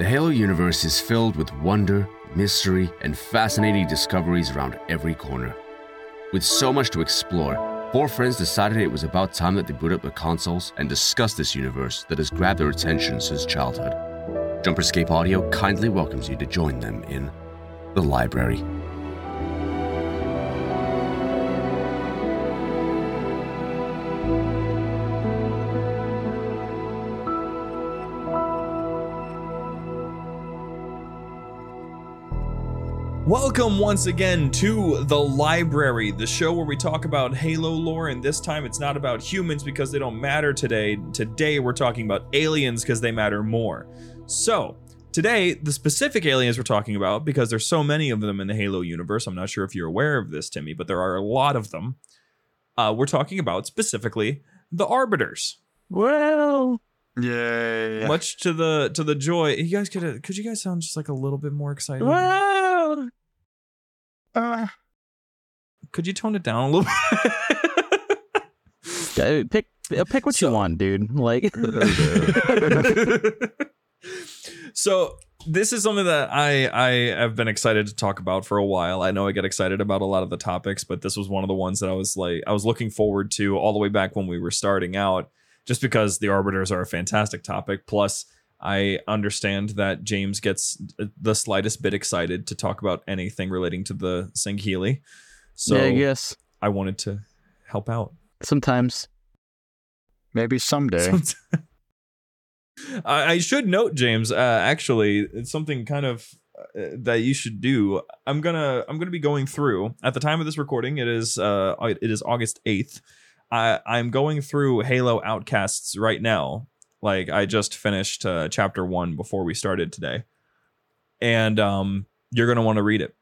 The Halo universe is filled with wonder, mystery, and fascinating discoveries around every corner. With so much to explore, four friends decided it was about time that they boot up the consoles and discuss this universe that has grabbed their attention since childhood. Jumperscape Audio kindly welcomes you to join them in the library. Welcome once again to The Library, the show where we talk about Halo lore, and this time it's not about humans because they don't matter today. Today we're talking about aliens because they matter more. So, today, the specific aliens we're talking about, because there's so many of them in the Halo universe, I'm not sure if you're aware of this, Timmy, but there are a lot of them. Uh, we're talking about specifically the Arbiters. Well, Yay. Much to the to the joy, you guys could could you guys sound just like a little bit more excited? well. Uh, Could you tone it down a little bit? Uh, Pick uh, pick what So- you want, dude. Like, so this is something that I I have been excited to talk about for a while. I know I get excited about a lot of the topics, but this was one of the ones that I was like I was looking forward to all the way back when we were starting out, just because the arbiters are a fantastic topic. Plus, I understand that James gets the slightest bit excited to talk about anything relating to the Sangheili. So yeah, I guess I wanted to help out. sometimes. maybe someday. I, I should note, James. Uh, actually, it's something kind of uh, that you should do. I'm gonna I'm gonna be going through at the time of this recording. It is uh it is August eighth. I I'm going through Halo Outcasts right now. Like I just finished uh, chapter one before we started today, and um you're gonna want to read it.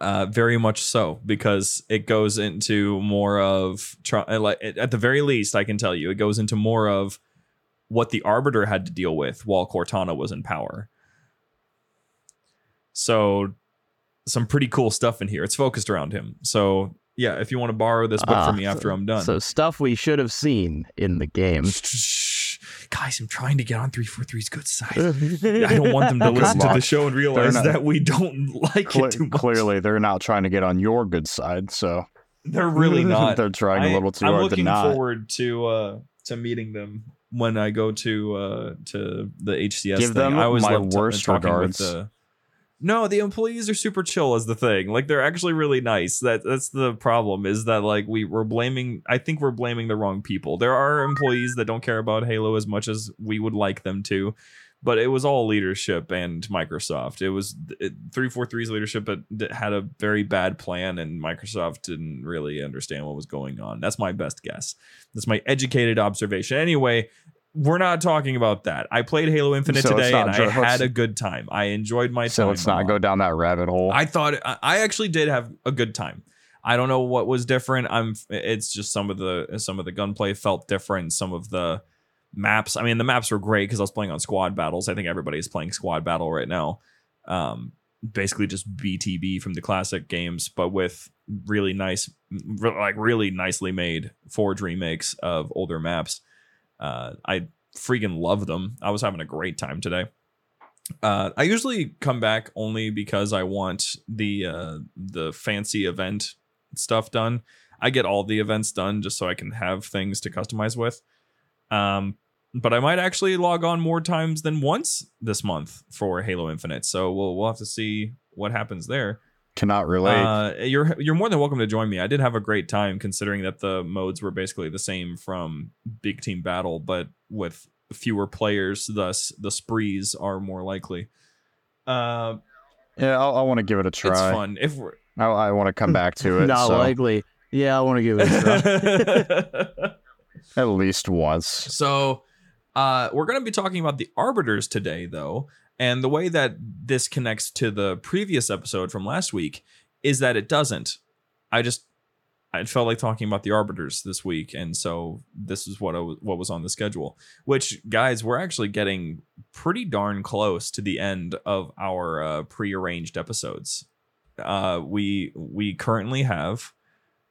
Uh, very much so because it goes into more of try, like at the very least I can tell you it goes into more of what the arbiter had to deal with while Cortana was in power. So some pretty cool stuff in here. It's focused around him. So yeah, if you want to borrow this book Ah, from me after I'm done. So stuff we should have seen in the game. Guys, I'm trying to get on 343's good side. I don't want them to listen to the show and realize not- that we don't like Cle- it too much. clearly, they're not trying to get on your good side, so They're really not. they're trying a I- little too I'm hard looking to not. forward to uh to meeting them when I go to uh to the HCS. Give thing. them I always my worst talking with regards. No, the employees are super chill as the thing. Like they're actually really nice. That that's the problem is that like we we're blaming. I think we're blaming the wrong people. There are employees that don't care about Halo as much as we would like them to. But it was all leadership and Microsoft. It was it, 343's leadership but had a very bad plan, and Microsoft didn't really understand what was going on. That's my best guess. That's my educated observation. Anyway, we're not talking about that. I played Halo Infinite So today, and I had a good time. I enjoyed my So time. let's not go down that rabbit hole. I thought I actually did have a good time. I don't know what was different. I'm. It's just some of the some of the gunplay felt different. Some of the maps. I mean, the maps were great because I was playing on squad battles. I think everybody's playing squad battle right now. Um, basically just BTB from the classic games, but with really nice, like really nicely made Forge remakes of older maps. Uh, I freaking love them. I was having a great time today. Uh, I usually come back only because I want the uh, the fancy event stuff done. I get all the events done just so I can have things to customize with. Um, but I might actually log on more times than once this month for Halo Infinite. So we'll we'll have to see what happens there. Cannot relate. Uh, you're you're more than welcome to join me. I did have a great time considering that the modes were basically the same from Big Team Battle, but with fewer players. Thus, the sprees are more likely. Uh, yeah, I'll, I want to give it a try. it's fun if we're I, I want to come back to it. Not so likely. Yeah, I want to give it a try. at least once. so. Uh, we're going to be talking about the arbiters today, though, and the way that this connects to the previous episode from last week is that it doesn't. I just I felt like talking about the arbiters this week, and so this is what I was, what was on the schedule. Which, guys, we're actually getting pretty darn close to the end of our uh, prearranged episodes. Uh, we we currently have,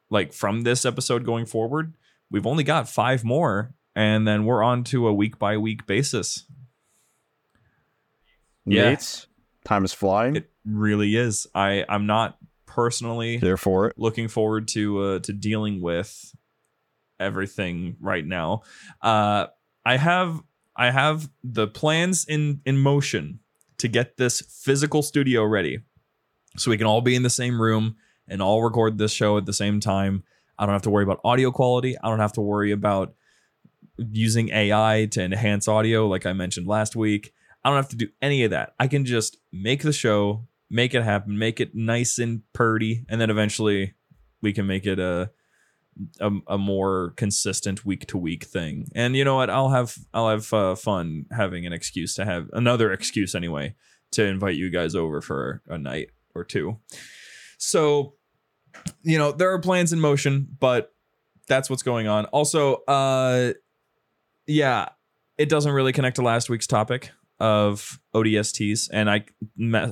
like, from this episode going forward, we've only got five more, and then we're on to a week by week basis. Yeah. Time is flying. It really is. I I'm not personally Here for it. looking forward to uh, to dealing with everything right now. Uh, I have I have the plans in in motion to get this physical studio ready, so we can all be in the same room and all record this show at the same time. I don't have to worry about audio quality. I don't have to worry about using AI to enhance audio, like I mentioned last week. I don't have to do any of that. I can just make the show, make it happen, make it nice and purdy, and then eventually we can make it a a, a more consistent week to week thing. And you know what? I'll have I'll have uh, fun having an excuse to have another excuse anyway to invite you guys over for a night or two. So, you know, there are plans in motion, but that's what's going on. Also, uh yeah, it doesn't really connect to last week's topic of ODSTs, and I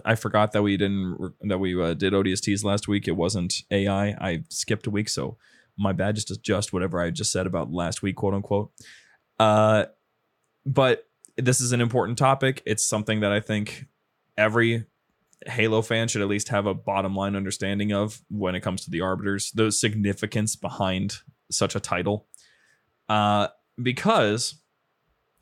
I forgot that we didn't that we uh, did ODSTs last week. It wasn't AI. I skipped a week, so my bad. Just adjust whatever I just said about last week, quote unquote. Uh, but this is an important topic. It's something that I think every Halo fan should at least have a bottom line understanding of when it comes to the arbiters, the significance behind such a title. Uh, because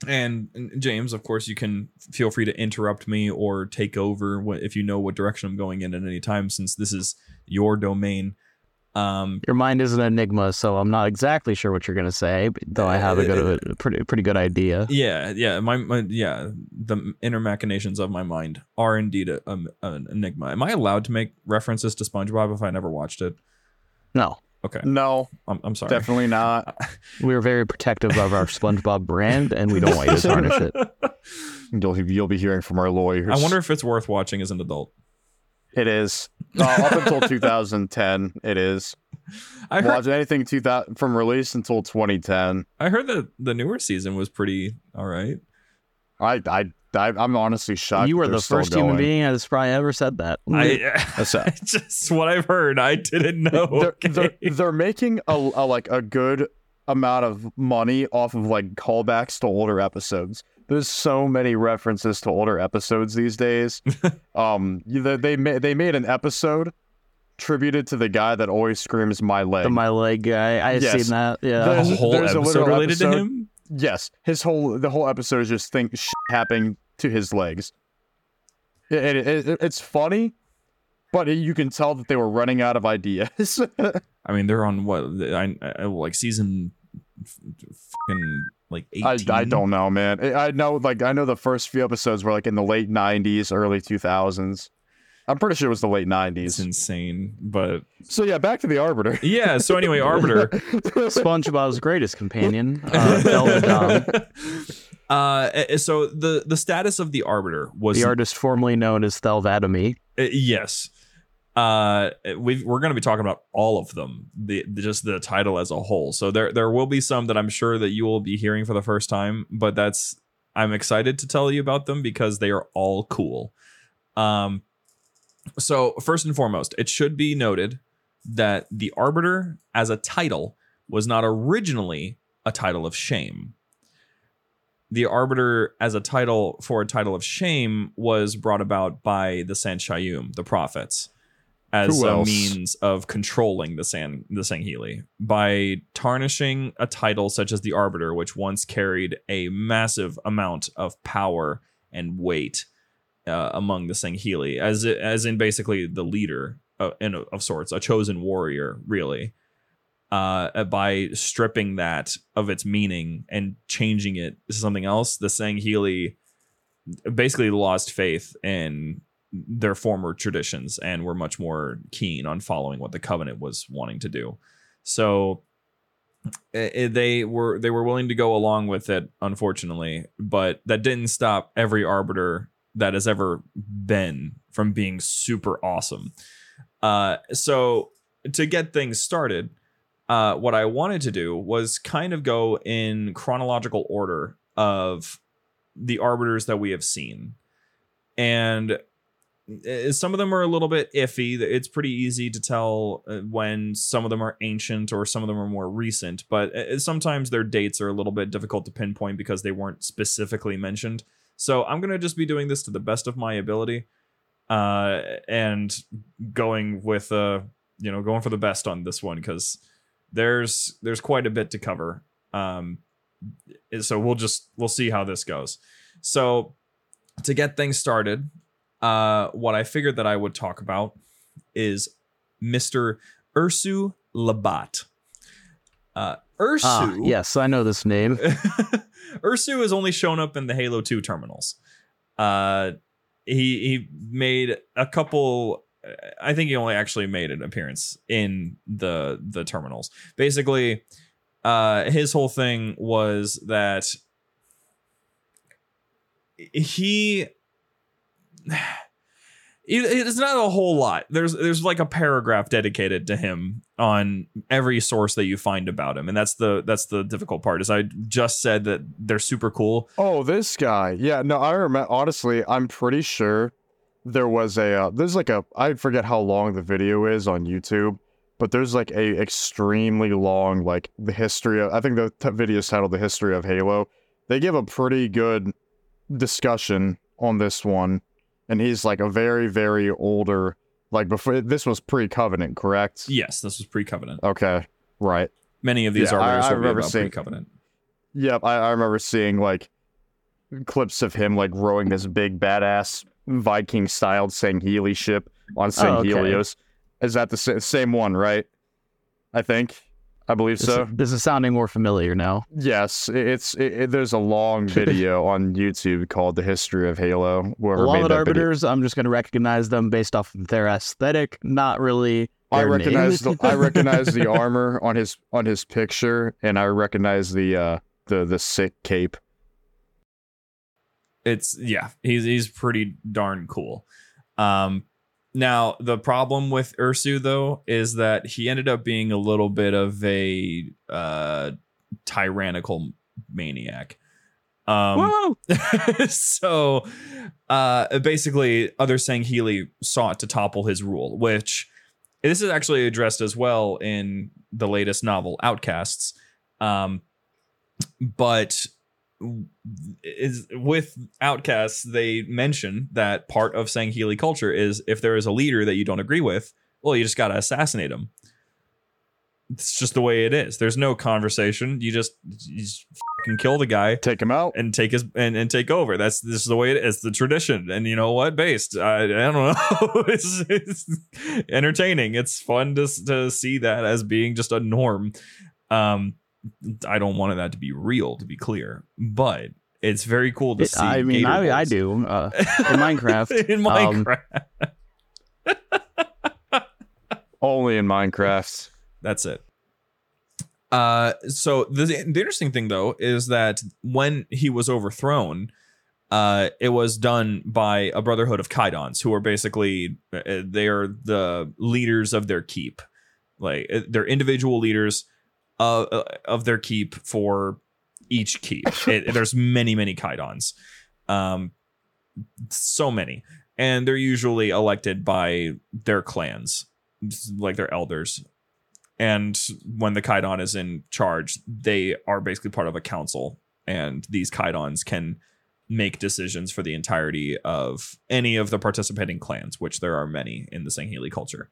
and, and James, of course, you can feel free to interrupt me or take over what, if you know what direction I'm going in at any time, since this is your domain. Um, Your mind is an enigma, so I'm not exactly sure what you're going to say, though I have a good, a pretty, pretty good idea. yeah, yeah, my, my yeah, the inner machinations of my mind are indeed a, a, an enigma. Am I allowed to make references to SpongeBob if I never watched it? No, Okay, No, I'm, I'm sorry. definitely not. we're very protective of our SpongeBob brand, and we don't want you to tarnish it. You'll you'll be hearing from our lawyers. I wonder if it's worth watching as an adult. It is uh, up until 2010. It is. I heard, Watch anything 2000 from release until 2010. I heard that the newer season was pretty all right. I I, I I'm honestly shocked. You were the first human being that has probably ever said that. I That's a- just what I've heard. I didn't know. They're, okay. they're, they're making a, a like a good amount of money off of like callbacks to older episodes. There's so many references to older episodes these days. um, they they made they made an episode tributed to the guy that always screams "my leg." the my leg guy. I have Yes. seen that. Yeah. a There's- whole there's a episode literal related to him. Yes, his whole the whole episode is just think shit happening to his legs. It, it, it- it's funny, but you can tell that they were running out of ideas. I mean, they're on what? I, I like season, fucking like I, eighteen. I don't know, man. I I know like I know the first few episodes were like in the late '90s, early 2000s. I'm pretty sure it was the late It's 90s. insane, but So yeah, back to the Arbiter. yeah. So anyway, Arbiter. SpongeBob's greatest companion, uh, Belvedon, Uh, so the the status of the Arbiter was the artist formerly known as Thel 'Vadamee. Uh, yes. Uh, we we're going to be talking about all of them, the, the- just the title as a whole. So there there will be some that I'm sure that you will be hearing for the first time, but that's I'm excited to tell you about them because they are all cool. Um, so first and foremost, it should be noted that the Arbiter as a title was not originally a title of shame. The Arbiter as a title for a title of shame was brought about by the San'Shyuum, the prophets, as a means of controlling the San the Sangheili by tarnishing a title such as the Arbiter, which once carried a massive amount of power and weight uh, among the Sangheili, as as in basically the leader uh, in, of sorts, a chosen warrior, really uh, by stripping that of its meaning and changing it to something else, the Sangheili basically lost faith in their former traditions and were much more keen on following what the Covenant was wanting to do. So i- i- they were they were willing to go along with it, unfortunately, but that didn't stop every arbiter that has ever been from being super awesome. Uh, so to get things started, uh, what I wanted to do was kind of go in chronological order of the arbiters that we have seen. And uh, some of them are a little bit iffy. It's pretty easy to tell uh, when some of them are ancient or some of them are more recent, but uh, sometimes their dates are a little bit difficult to pinpoint because they weren't specifically mentioned. So I'm gonna just be doing this to the best of my ability, uh, and going with uh, you know, going for the best on this one because there's there's quite a bit to cover. Um, so we'll just we'll see how this goes. So to get things started, uh, what I figured that I would talk about is Mr. Ursu Labat. Uh, Ursu, Ah, yes, I know this name. Ursu has only shown up in the Halo 2 terminals. Uh, he he made a couple. I think he only actually made an appearance in the the terminals. Basically, uh, his whole thing was that he. It's not a whole lot. There's there's like a paragraph dedicated to him on every source that you find about him, and that's the that's the difficult part. Is I just said that they're super cool. Oh, this guy. Yeah, no, I remember. Honestly, I'm pretty sure there was a. Uh, there's like a. I forget how long the video is on YouTube, but there's like a extremely long like the history of. I think the t- video is titled "The History of Halo." They give a pretty good discussion on this one, and he's like a very very older. Like before, this was pre-covenant, correct? Yes, this was pre-covenant. Okay, right. Many of these Yeah, I- armors I will remember seeing- pre-covenant. Yep, I, I remember seeing like clips of him like rowing this big badass Viking styled Sangheili ship on St. Oh, okay. Is that the sa- same one, right? I think. I believe This, so. this is sounding more familiar now. Yes, it- it's it, it- there's a long video on YouTube called "The History of Halo." Whoever made Beloved that video. I'm just going to recognize them based off of their aesthetic, not really. I recognize name. the I recognize the armor on his on his picture, and I recognize the uh the the sick cape. It's yeah, he's he's pretty darn cool. Um, now the problem with Ursu though is that he ended up being a little bit of a uh, tyrannical maniac. Um, Whoa! so uh basically other Sangheili sought to topple his rule, which this is actually addressed as well in the latest novel, Outcasts. Um but is with Outcasts, they mention that part of Sangheili culture is if there is a leader that you don't agree with, well, you just gotta assassinate him. It's just the way it is. There's no conversation. You just you just fucking kill the guy Take him out. and take his and, and take over. That's this is the way it is. The tradition, and you know what? Based, I, I don't know. it's, it's entertaining. It's fun to to see that as being just a norm. Um, I don't want that to be real, to be clear, but it's very cool to It- see. I mean, I, I do. Uh, in Minecraft. in um, Minecraft, Only in Minecraft. That's it. Uh, so the, the interesting thing though is that when he was overthrown, uh, it was done by a brotherhood of Kaidons, who are basically uh, they are the leaders of their keep, like uh, they're individual leaders of of their keep for each keep. It, there's many many Kaidons, um, so many, and they're usually elected by their clans, like their elders and when the Kaidon is in charge, they are basically part of a council, and these Kaidons can make decisions for the entirety of any of the participating clans, which there are many in the Sangheili culture.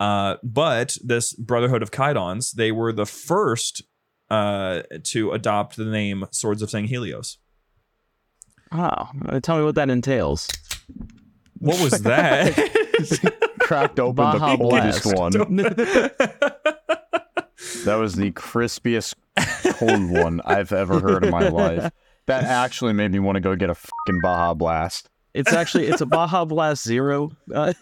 Uh, but this Brotherhood of Kaidons, they were the first uh, to adopt the name Swords of Sanghelios. Wow. Uh, Tell me what that entails. What was that? Cracked open Baja the coldest Blast. one. That was the crispiest cold one I've ever heard in my life. That actually made me want to go get a fucking Baja Blast. It's actually it's a Baja Blast Zero. Uh,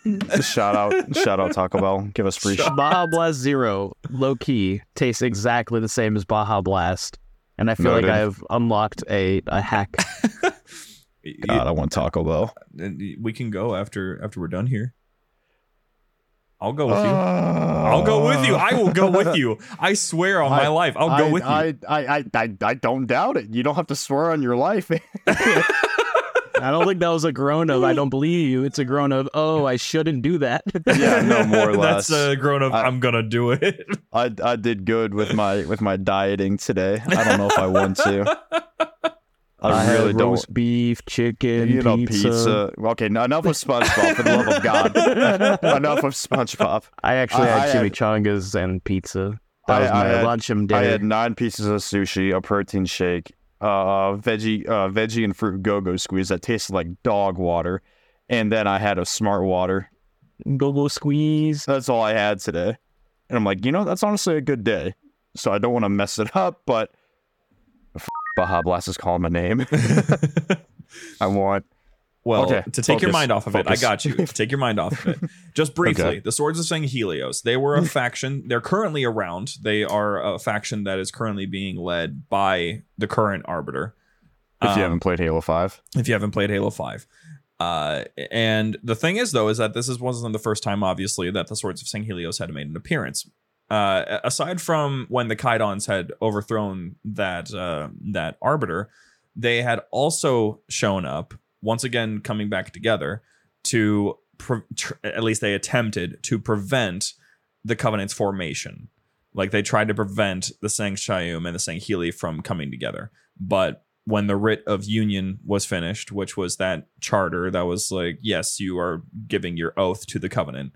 Shout out, shout out Taco Bell. Give us free shit. Baja Blast Zero, low key, tastes exactly the same as Baja Blast, and I feel like I have unlocked a, a hack. God, I want Taco Bell. we can go after after we're done here. I'll go with you. Uh, I'll go with you. I will go with you. I swear on my life, I'll go I, with you. I, I, I, I, I don't doubt it. You don't have to swear on your life. I don't think that was a groan of I don't believe you. It's a groan of oh I shouldn't do that. yeah, no more or less. That's a grown up. I- I'm gonna do it. I, I did good with my with my dieting today. I don't know if I want to. I, I really had don't. roast beef, chicken, you know, pizza. pizza. Okay, n- enough of SpongeBob, for the love of God. enough of SpongeBob. I actually I- had I had- chimichangas and pizza. That I- was my I had- lunch and dinner. I had nine pieces of sushi, a protein shake, uh, veggie, uh, veggie and fruit go-go squeeze that tasted like dog water, and then I had a smart water. Go-go squeeze. That's all I had today, and I'm like, you know, that's honestly a good day. So I don't want to mess it up, but f- Baja Blast is calling my name. I want. Well, Okay, to take your mind off of it, I got you. Take your mind off of it. Just briefly, Okay. the Swords of Sanghelios, they were a faction. They're currently around. They are a faction that is currently being led by the current Arbiter. If you Um, haven't played Halo Five, if you haven't played Halo 5. Uh, and the thing is, though, is that this is, wasn't the first time, obviously, that the Swords of Sanghelios had made an appearance. Uh, aside from when the Kaidons had overthrown that uh, that Arbiter, they had also shown up once again, coming back together to pre- tr- at least they attempted to prevent the Covenant's formation. Like they tried to prevent the San'Shyuum and the Sangheili from coming together, but when the writ of union was finished, which was that charter that was like, yes, you are giving your oath to the covenant.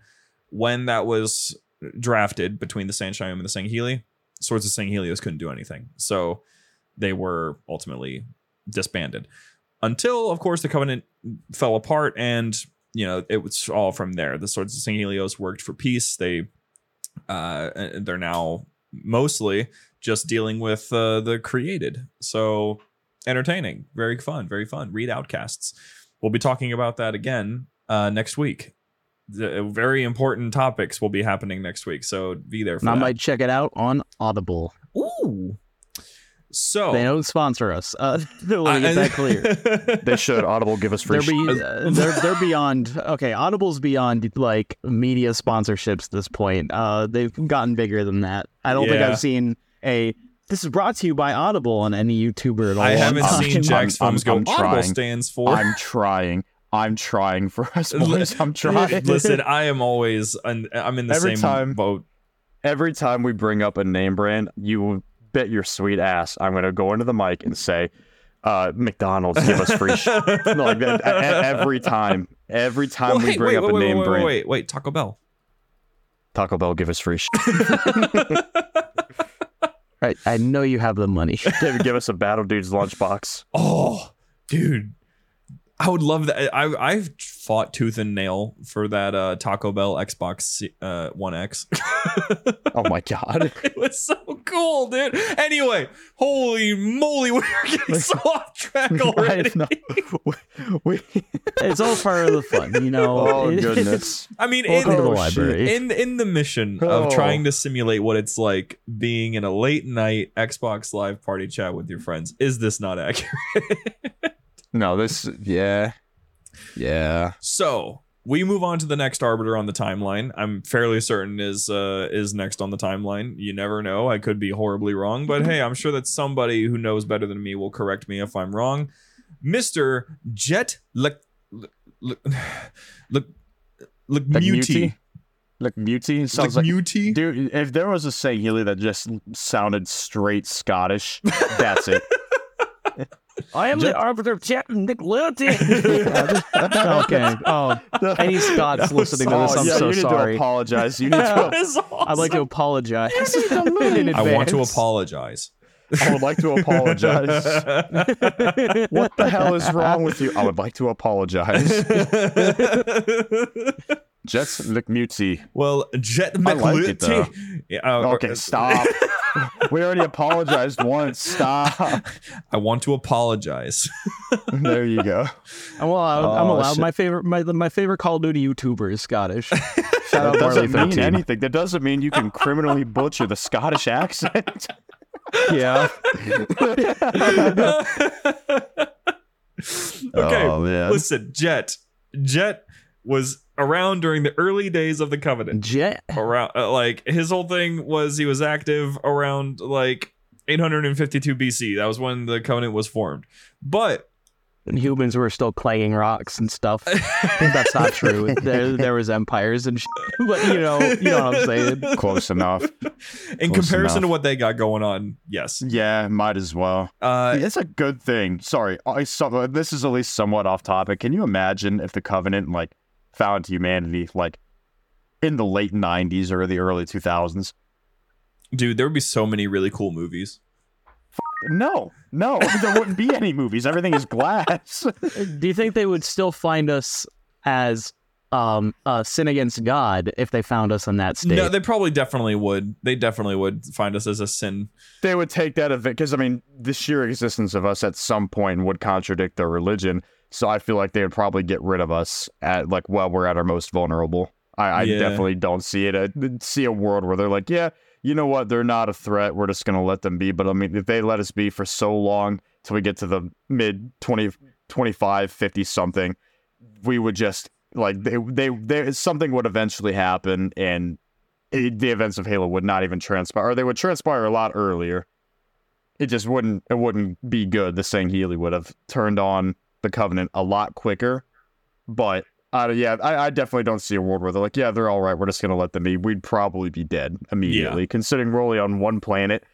When that was drafted between the San'Shyuum and the Sangheili, Swords of Sanghelios couldn't do anything. So they were ultimately disbanded. Until, of course, the covenant fell apart and you know, it was all from there. The Swords of Sanghelios worked for peace. They uh they're now mostly just dealing with uh, the created. So entertaining, very fun, very fun. Read Outcasts. We'll be talking about that again uh, next week. The very important topics will be happening next week, so be there for I that. might check it out on Audible. Ooh. So They don't sponsor us. Uh, let me get that clear. they should. Audible give us free. They're, be, uh, they're they're beyond okay. Audible's beyond like media sponsorships at this point. Uh, they've gotten bigger than that. I don't think I've seen a. This is brought to you by Audible on any YouTuber at all. I haven't I'm- seen Jack's I'm- Films go. I'm Audible trying. stands for. I'm trying. I'm trying for us boys. I'm trying. Listen, I am always. I'm I'm in the Every same time- boat. Every time we bring up a name brand, you will bet your sweet ass I'm going to go into the mic and say, uh, McDonald's give us free. Sh-. like that, every time, every time Well, we bring wait, up wait, a name wait, brand, wait, wait, Taco Bell. Taco Bell give us free. Sh- Right, I know you have the money. give, give us a Battle Dudes lunchbox. Oh, dude. I would love that. I I've fought tooth and nail for that uh, Taco Bell Xbox uh, One X. Oh my god. it was so cool, dude. Anyway, holy moly, we're getting so off track already. Right? No. We, we, it's all part of the fun, you know. oh It- goodness. I mean, Welcome in, to the Oh, library. in in the mission Oh. of trying to simulate what it's like being in a late night Xbox Live party chat with your friends, is this not accurate? No, this. Yeah. Yeah. So we move on to the next arbiter on the timeline. I'm fairly certain is uh, is next on the timeline. You never know. I could be horribly wrong, but hey, I'm sure that somebody who knows better than me will correct me if I'm wrong. Mister Jet Look, look, look, Like Muti. Like Muti sounds like. Muti. Dude, if there was a Sahili that just sounded straight Scottish, that's it. I am the arbiter of Jet Nick Loyalty. okay. Oh, any Scots listening to this, I'm yeah, so you need sorry. to apologize. You need That to. awesome. I'd like to apologize. in I want to apologize. I would like to apologize. What the hell is wrong with you? I would like to apologize. Jets McMutzy. well, Jet I like it, though. McLuty. Yeah, uh, Okay, stop. we already apologized once. Stop. I want to apologize. There you go. I'm allowed. I'm Oh, allowed. shit. My favorite. My my favorite Call of Duty YouTuber is Scottish. Shout That out Barley doesn't mean 13. anything. That doesn't mean you can criminally butcher the Scottish accent. Yeah. okay, Oh, man. listen, Jet. Jet was around during the early days of the Covenant. Jet. Around, uh, like his whole thing was he was active around like 852 BC. That was when the Covenant was formed. But humans were still clanging rocks and stuff. That's not true. There, there was empires and shit. But you know, you know what I'm saying. Close enough. In Close comparison to what they got going on, yes. Yeah, might as well. Uh, it's a good thing. Sorry, I saw, this is at least somewhat off topic. Can you imagine if the Covenant like found humanity like in the late '90s or the early 2000s? dude, there would be so many really cool movies. No, no, there wouldn't be any movies. Everything is glass. Do you think they would still find us as um uh sin against God if they found us in that state? No, they probably definitely would. They definitely would find us as a sin. they would take that event because I mean, the sheer existence of us at some point would contradict their religion. So I feel like they would probably get rid of us at like while we're at our most vulnerable. I, I Yeah. definitely don't see it. Uh, I see a world where they're like, yeah, you know what? They're not a threat. We're just gonna let them be. But I mean, if they let us be for so long till we get to the mid 20, 25, 50 something, we would just like they they, they something would eventually happen and it, the events of Halo would not even transpire. Or they would transpire a lot earlier. It just wouldn't. It wouldn't be good. The Sangheili would have turned on the Covenant a lot quicker. But uh, yeah, I, I definitely don't see a world where they're like, yeah, they're all right. We're just gonna let them be. We'd probably be dead immediately, considering we're only on one planet.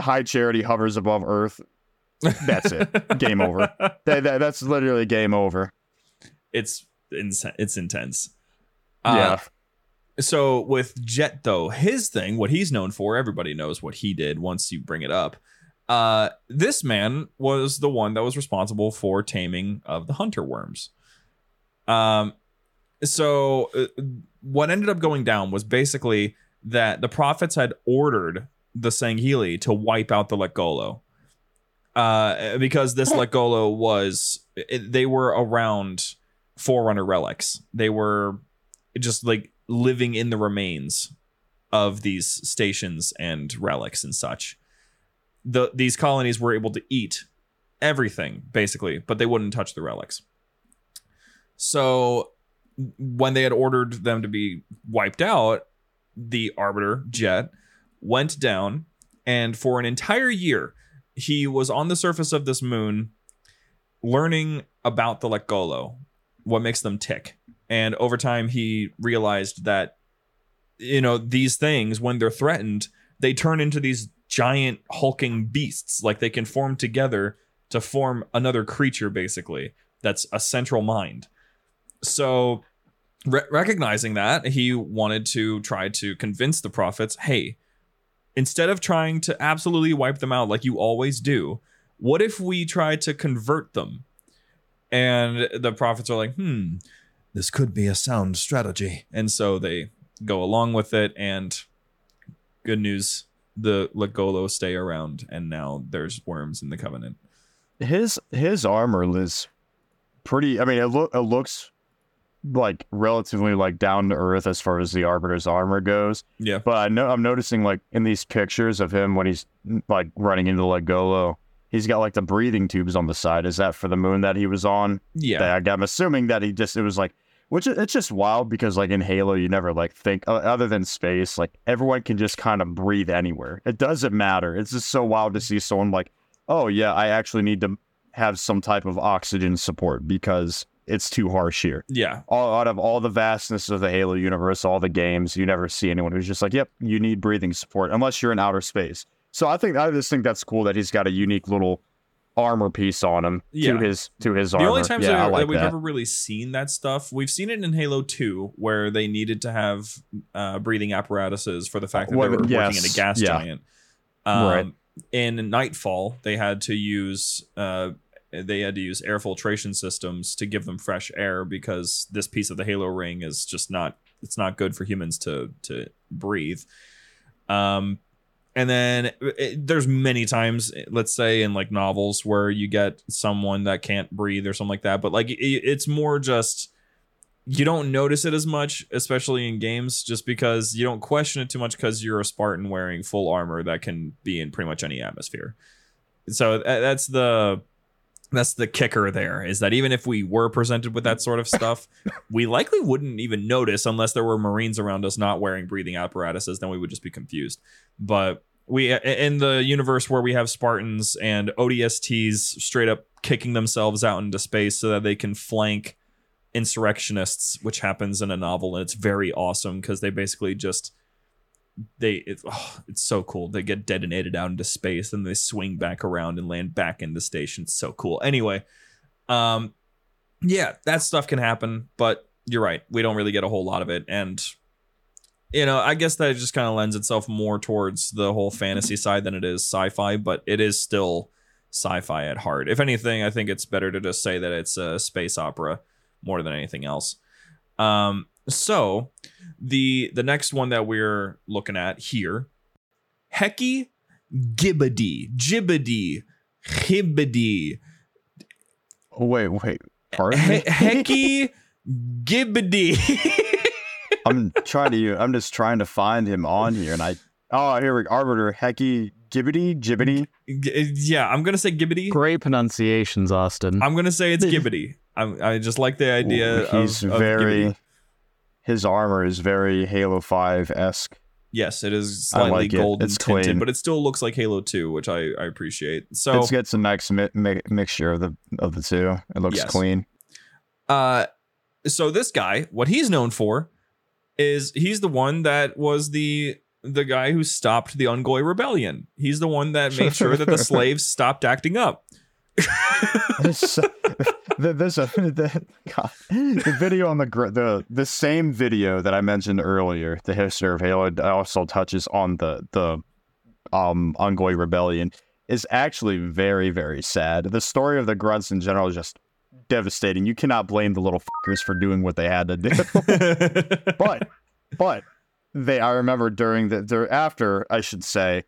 High Charity hovers above Earth. That's it. Game over. That, that- that's literally game over. It's ins- it's intense. yeah. Uh, so with Jet though, his thing, what he's known for, everybody knows what he did once you bring it up. Uh, this man was the one that was responsible for taming of the hunter worms. Um, so uh, what ended up going down was basically that the prophets had ordered the Sangheili to wipe out the Lekgolo. Uh, because this Lekgolo was, it, they were around Forerunner relics. They were just like living in the remains of these stations and relics and such. The these colonies were able to eat everything basically, but they wouldn't touch the relics. So when they had ordered them to be wiped out, the arbiter Jet went down and for an entire year he was on the surface of this moon learning about the Lekgolo, what makes them tick. And over time he realized that you know these things when they're threatened, they turn into these giant hulking beasts like they can form together to form another creature basically that's a central mind. So re- recognizing that, he wanted to try to convince the prophets, "Hey, instead of trying to absolutely wipe them out like you always do, what if we try to convert them? And the prophets are like, hmm, this could be a sound strategy. And so they go along with it. And good news, the Lekgolo stay around. And now there's worms in the covenant. his his armor is pretty i mean it, loo- it looks like relatively like down to earth as far as the arbiter's armor goes Yeah. but i know i'm noticing like in these pictures of him when he's mm, like running into Lekgolo he's got like the breathing tubes on the side is that for the moon that he was on Yeah. That- i'm assuming that he just it was like which it's just wild because like in halo you never like think other than space like everyone can just kind of breathe anywhere. It doesn't matter. It's just so wild to see someone like oh yeah i actually need to have some type of oxygen support because it's too harsh here. Yeah. all out of all the vastness of the halo universe all the games you never see anyone who's just like yep you need breathing support unless you're in outer space. So i think i just think that's cool that he's got a unique little armor piece on him Yeah. to his to his The armor The only times yeah, that, I that like we've that. ever really seen that stuff, we've seen it in Halo 2, where they needed to have uh, breathing apparatuses for the fact that Well, they were working in a gas yeah. giant. Um, Right. In Nightfall, they had to use uh, they had to use air filtration systems to give them fresh air because this piece of the Halo ring is just not it's not good for humans to to breathe. Um, and then it, there's many times uh, let's say in like novels where you get someone that can't breathe or something like that but like it, it's more just you don't notice it as much especially in games just because you don't question it too much because you're a spartan wearing full armor that can be in pretty much any atmosphere. So that's the that's the kicker there is that even if we were presented with that sort of stuff we likely wouldn't even notice unless there were marines around us not wearing breathing apparatuses then we would just be confused. But we in the universe where we have spartans and odsts straight up kicking themselves out into space so that they can flank insurrectionists, which happens in a novel, and it's very awesome because they basically just they it, oh, it's so cool. They get detonated out into space, and they swing back around and land back in the station. It's so cool. Anyway, um, yeah, that stuff can happen, but you're right. We don't really get a whole lot of it, and you know, I guess that just kind of lends itself more towards the whole fantasy side than it is sci-fi, but it is still sci-fi at heart. If anything, I think it's better to just say that it's a space opera more than anything else. Um, so the the next one that we're looking at here, Heki Gibbity, Jibbedy, Hibbedy, oh, Wait, wait. Pardon He- me? Heki Gibbedy. I'm trying to. I'm just trying to find him on here, and I. Oh, here we go. Arbiter Hecky Gibbity Gibbity. G- uh, yeah, I'm gonna say Gibbity. Great pronunciations, Austin. I'm gonna say it's Gibbity. I, I just like the idea. He's of, of very. Gibbety. His armor is very Halo Five esque. Yes, it is slightly like it. golden It's tinted, clean. but it still looks like Halo 2, which I, I appreciate. So, It gets a nice mi- mi- mixture of the of the two. It looks Yes. clean. uh, so this guy, what he's known for, is he's the one that was the the guy who stopped the Unggoy rebellion. He's the one that made sure that the slaves stopped acting up. this, the, this uh, the, God, the video on the the the same video that I mentioned earlier, the history of Halo, also touches on the the um Unggoy rebellion. Is actually very very sad. The story of the grunts in general is just devastating. You cannot blame the little fuckers for doing what they had to do. but but they I remember during the after I should say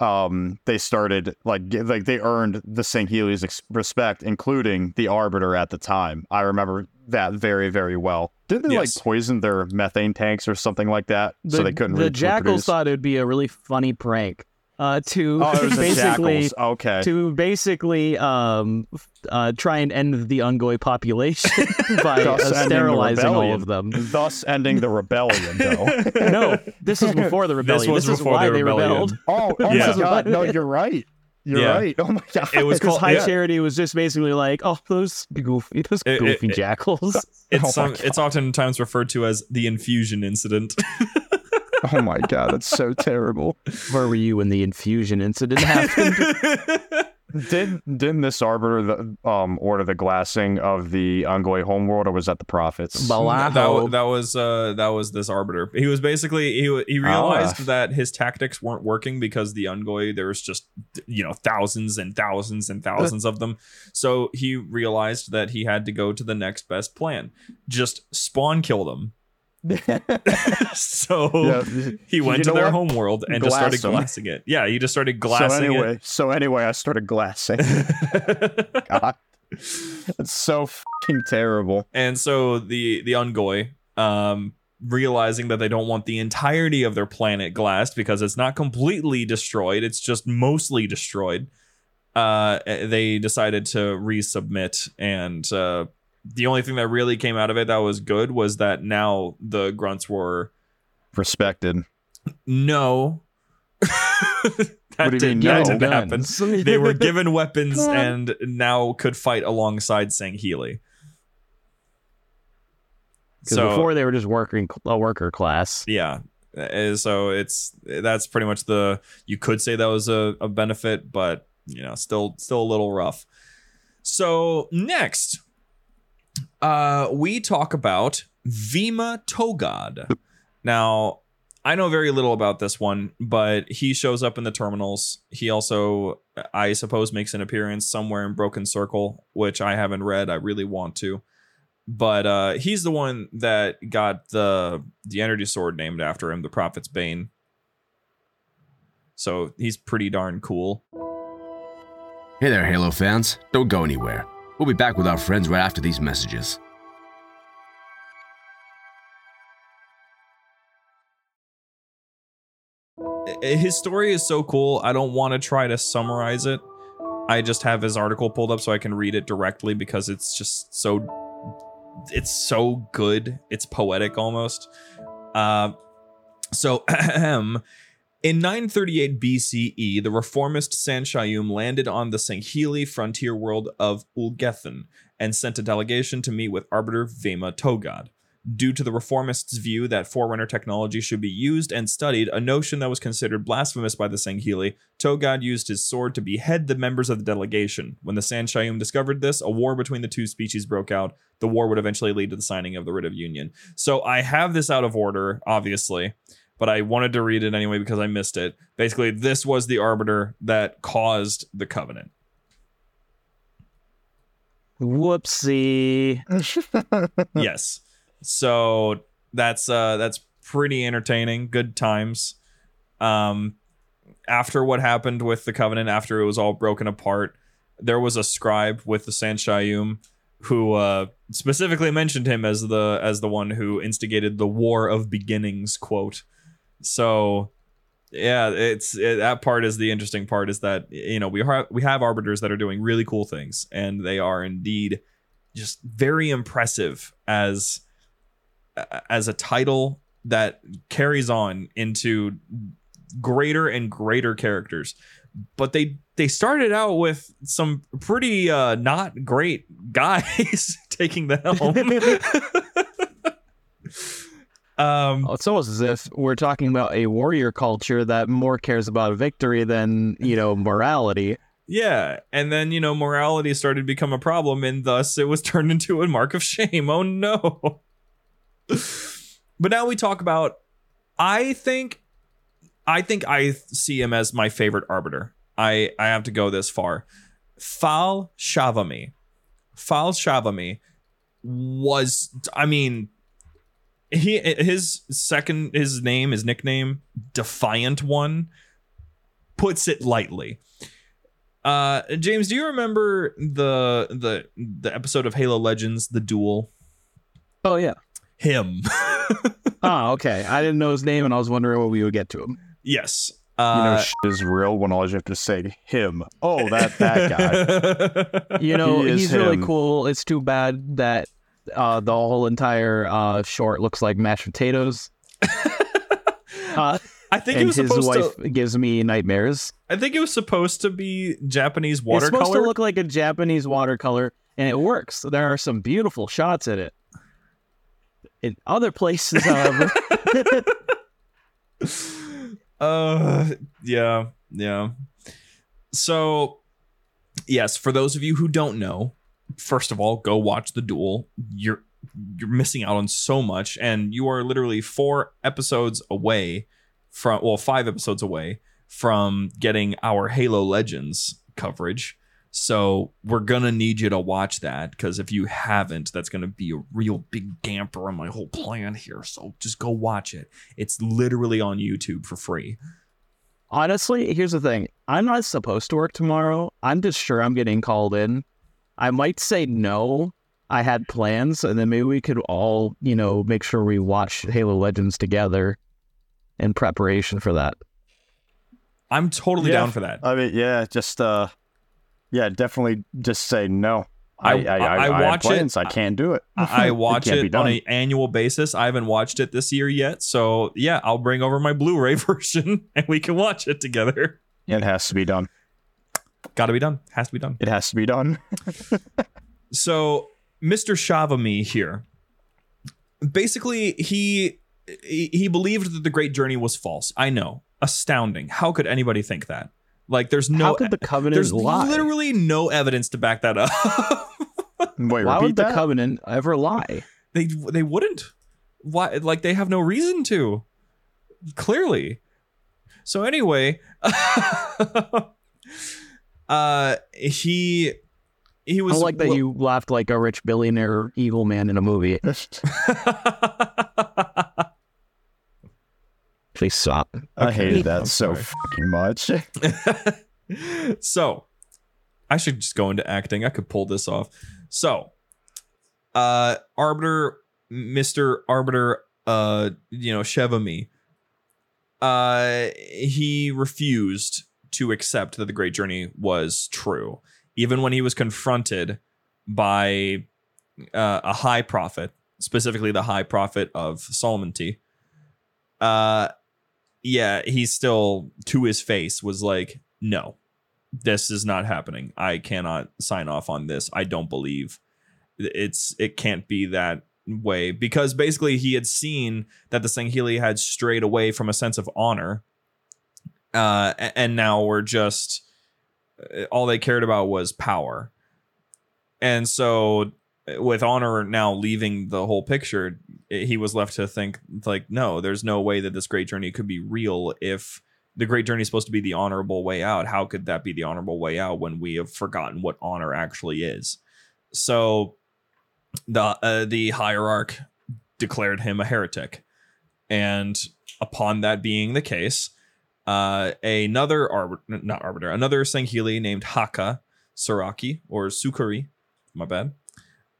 um they started like like they earned the St. Helios ex- respect including the arbiter at the time I remember that very very well didn't they Yes. like poison their methane tanks or something like that so they couldn't reach The jackals thought it would be a really funny prank. Uh, to oh it was the basically okay to basically um uh try and end the Unggoy population by uh, sterilizing all of them. thus ending the rebellion though No, this is before the rebellion. was This, is why the they rebellion. rebelled. oh oh Yeah. my god no you're right you're Yeah. right oh my god It was Because called High yeah, Charity was just basically like, oh, those goofy, those It- it- goofy it- jackals. it's Oh my some, it's oftentimes referred to as the infusion incident. oh my god that's so terrible Where were you when the infusion incident happened? Did didn't this arbiter the, um order the glassing of the Unggoy homeworld, or was that the prophets? Bala- that, that was uh that was this arbiter. He was basically he wa- he realized Ah. that his tactics weren't working because the Unggoy there was just you know thousands and thousands and thousands of them. So he realized that he had to go to the next best plan. Just spawn kill them. so Yeah, he went you to their what? homeworld and just started Glass glassing it. Yeah, he just started So glassing anyway, so anyway, I started glassing. God, it's so fucking terrible. and so the the Unggoy, um, realizing that they don't want the entirety of their planet glassed because it's not completely destroyed, it's just mostly destroyed. Uh, they decided to resubmit, and uh, the only thing that really came out of it that was good was that now the grunts were Respected. no. that What do you did, mean, that no? didn't happen. They were given weapons and now could fight alongside Sangheili. Because before they were just working a worker class. yeah Uh, so it's that's pretty much the you could say that was a, a benefit but you know still still a little rough so next uh we talk about vima togad. Now i know very little about this one but he shows up in the terminals. He also i suppose makes an appearance somewhere in broken circle which i haven't read. I really want to. But uh he's the one that got the the energy sword named after him the prophet's bane. So he's pretty darn cool. Hey there, Halo fans. Don't go anywhere. We'll be back with our friends right after these messages. His story is so cool. I don't want to try to summarize it. I just have his article pulled up so i can read it directly because it's just so it's so good. It's poetic almost. Uh, so In 938 BCE, the reformist San'Shyuum landed on the Sangheili frontier world of Ulgethan and sent a delegation to meet with Arbiter Vema Togad. Due to the reformists' view that Forerunner technology should be used and studied, a notion that was considered blasphemous by the Sangheili, Togad used his sword to behead the members of the delegation. When the San'Shyuum discovered this, a war between the two species broke out. The war would eventually lead to the signing of the Writ of Union. So I have this out of order, obviously but I wanted to read it anyway because I missed it. Basically, this was the arbiter that caused the covenant. Whoopsie. yes. So that's uh that's pretty entertaining. Good times. Um after what happened with the covenant, after it was all broken apart, there was a scribe with the San'Shyuum who uh specifically mentioned him as the as the one who instigated the war of beginnings quote. So yeah, it's it, that part is the interesting part is that you know we have we have arbiters that are doing really cool things and they are indeed just very impressive as as a title that carries on into greater and greater characters. But they they started out with some pretty uh not great guys taking the helm um Oh, It's almost as if we're talking about a warrior culture that more cares about victory than, you know, morality. Yeah, and then you know morality started to become a problem, and thus it was turned into a mark of shame. Oh no! but now we talk about. I think, I think I see him as my favorite arbiter. I I have to go this far. Fal 'Chavamee, Fal 'Chavamee was. I mean, he his second his name his nickname Defiant One puts it lightly. Uh, James, do you remember the the the episode of Halo Legends, the duel? Oh, yeah. Him. Oh, okay. I didn't know his name and I was wondering when we would get to him. yes. you know, Uh, shit is real when all you have to say him. Oh, that that guy. You know, He is he's really cool. It's too bad that uh, the whole entire uh, short looks like mashed potatoes. Uh, I think it was his supposed wife to. gives me nightmares. I think it was supposed to be Japanese watercolor. It's supposed to look like a Japanese watercolor, and it works. There are some beautiful shots in it. In other places, however, uh, yeah, yeah. So, yes, for those of you who don't know, first of all, go watch the duel. You're you're missing out on so much, and you are literally four episodes away from, well, five episodes away from getting our Halo Legends coverage. So we're gonna need you to watch that because if you haven't, that's gonna be a real big damper on my whole plan here. So just go watch it. It's literally on YouTube for free. honestly, here's the thing: I'm not supposed to work tomorrow. I'm just sure I'm getting called in. I might say no. I had plans, and then maybe we could all, you know, make sure we watch Halo Legends together in preparation for that. I'm totally Yeah. down for that. I mean, yeah, just uh, yeah, definitely just say no. I- I I, I, I I, have watch it- plans. I can't do it. I watch can't it on done. an annual basis. I haven't watched it this year yet, so yeah, I'll bring over my Blu-ray version and we can watch it together. It has to be done. Got to be done. Has to be done. It has to be done. So, Mr. 'Chavamee here, basically, he he he believed that the Great Journey was false. I know, astounding. How could anybody think that? Like, there's no, How could the Covenant there's lie? literally no evidence to back that up. Wait, Why repeat would the that? Covenant ever lie? they they wouldn't. Why? Like, they have no reason to. Clearly. So anyway, uh, he he I was like that you laughed like a rich billionaire evil man in a movie. Please stop. I hated I'm that so sorry. fucking much. so I should just go into acting. I could pull this off. So uh Arbiter Mr. Arbiter uh you know 'Chavamee uh he refused to accept that the great journey was true even when he was confronted by uh, a high prophet specifically the high prophet of Solomon uh yeah, he still to his face was like, "No, this is not happening. I cannot sign off on this. I don't believe it's it can't be that way because basically he had seen that the Sangheili had strayed away from a sense of honor, uh, and now we're just uh, all they cared about was power, and so with honor now leaving the whole picture, he was left to think like, no, there's no way that this great journey could be real if the great journey is supposed to be the honorable way out. How could that be the honorable way out when we have forgotten what honor actually is? So the uh, the hierarch declared him a heretic, and upon that being the case, uh, another arbiter, not arbiter, another Sangheili named Haka Saraki or Sukari, my bad.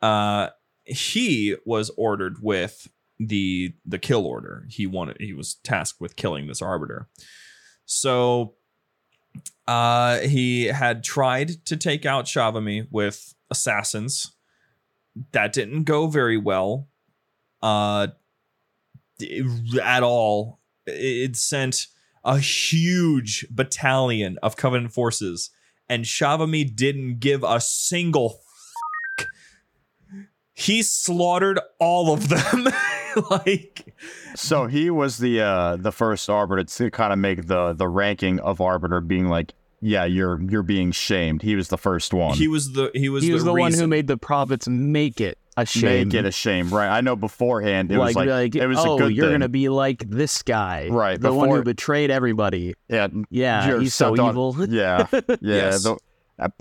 Uh, he was ordered with the the kill order. He wanted he was tasked with killing this arbiter. So uh he had tried to take out 'Chavamee with assassins. That didn't go very well. Uh at all. It sent a huge battalion of Covenant forces, and 'Chavamee didn't give a single he slaughtered all of them. like So he was the uh the first arbiter to kind of make the the ranking of arbiter being like, yeah, you're you're being shamed. He was the first one. he was the he was he was the, one who made the prophets make it a shame. Make it a shame, right? I know beforehand it like, was like, like, it was oh, a good you're thing. gonna be like this guy, Right, The one who betrayed everybody. yeah, Yeah, you're he's so on- evil. Yeah, yeah. Yes. the-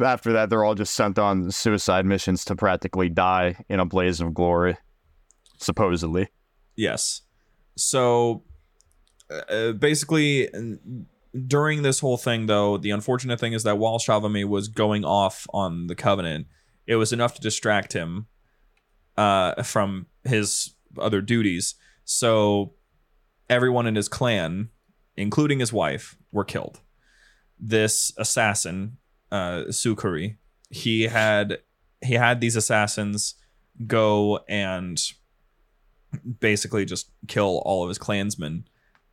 after that, they're all just sent on suicide missions to practically die in a blaze of glory, supposedly. Yes. So uh, basically, during this whole thing, though, the unfortunate thing is that while 'Chavamee was going off on the Covenant, it was enough to distract him uh, from his other duties. So everyone in his clan, including his wife, were killed. This assassin, uh, Sukari, he had he had these assassins go and basically just kill all of his clansmen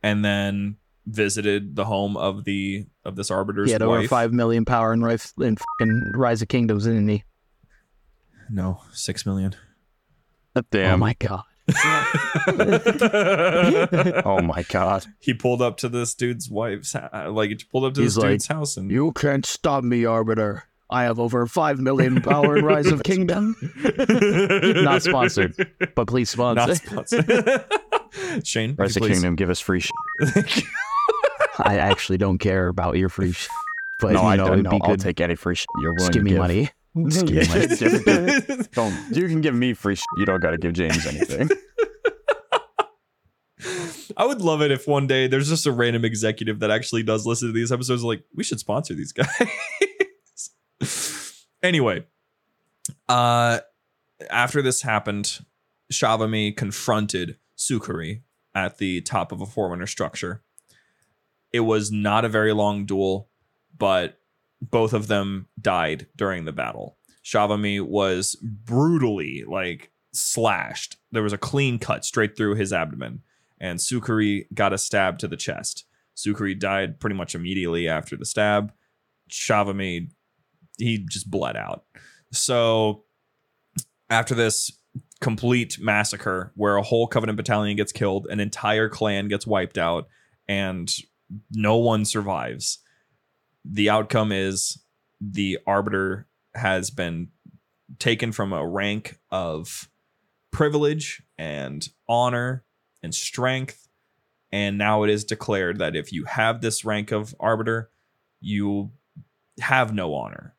and then visited the home of the of this arbiter's He had over wife. five million power in Rise, in Rise of Kingdoms, didn't he? no six million Oh my god. oh my god. he pulled up to this dude's wife's hou- uh, like he pulled up to He's this like, dude's house and You can't stop me, Arbiter. I have over five million power in Rise of Kingdom. Not sponsored, but please sponsor. not sponsored shane Rise of please? Kingdom, give us free shit. I actually don't care about your free, sh- but no, you I know, don't. it'd No, I'll good. take any free shit you're willing Just to give me give. money. Just give me money. Give- give- don't. You can give me free shit. You don't got to give James anything. I would love it if one day there's just a random executive that actually does listen to these episodes. Like, we should sponsor these guys. anyway, uh, after this happened, 'Chavamee confronted Sukari at the top of a Forerunner structure. It was not a very long duel, but both of them died during the battle. 'Chavamee was brutally like slashed. There was a clean cut straight through his abdomen and Sukari got a stab to the chest. Sukari died pretty much immediately after the stab. 'Chavamee, he just bled out. So after this complete massacre where a whole Covenant battalion gets killed, an entire clan gets wiped out, and no one survives, the outcome is the Arbiter has been taken from a rank of privilege and honor and strength. And now it is declared that if you have this rank of arbiter, you have no honor.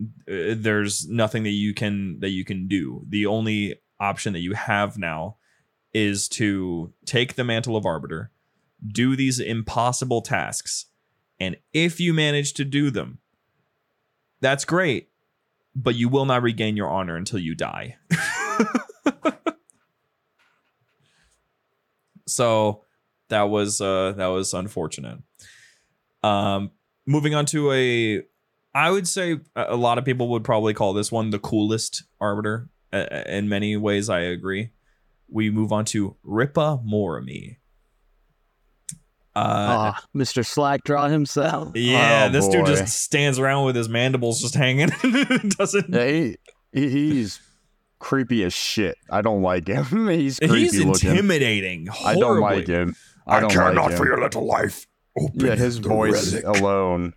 Uh, There's nothing that you can that you can do. The only option that you have now is to take the mantle of arbiter, do these impossible tasks, and if you manage to do them, that's great, but you will not regain your honor until you die. so that was uh that was unfortunate. Um moving on to a i would say a lot of people would probably call this one the coolest arbiter Uh, in many ways i agree. We move on to Ripa 'Moramee Uh, Ah, Mr. Slackdraw himself. yeah, Oh, this dude just stands around with his mandibles just hanging. Doesn't Yeah, he, he he's creepy as shit. I don't like him. he's creepy he's looking. intimidating. I don't like him. I care not like him. your little life. Open Yeah, his voice relic. alone.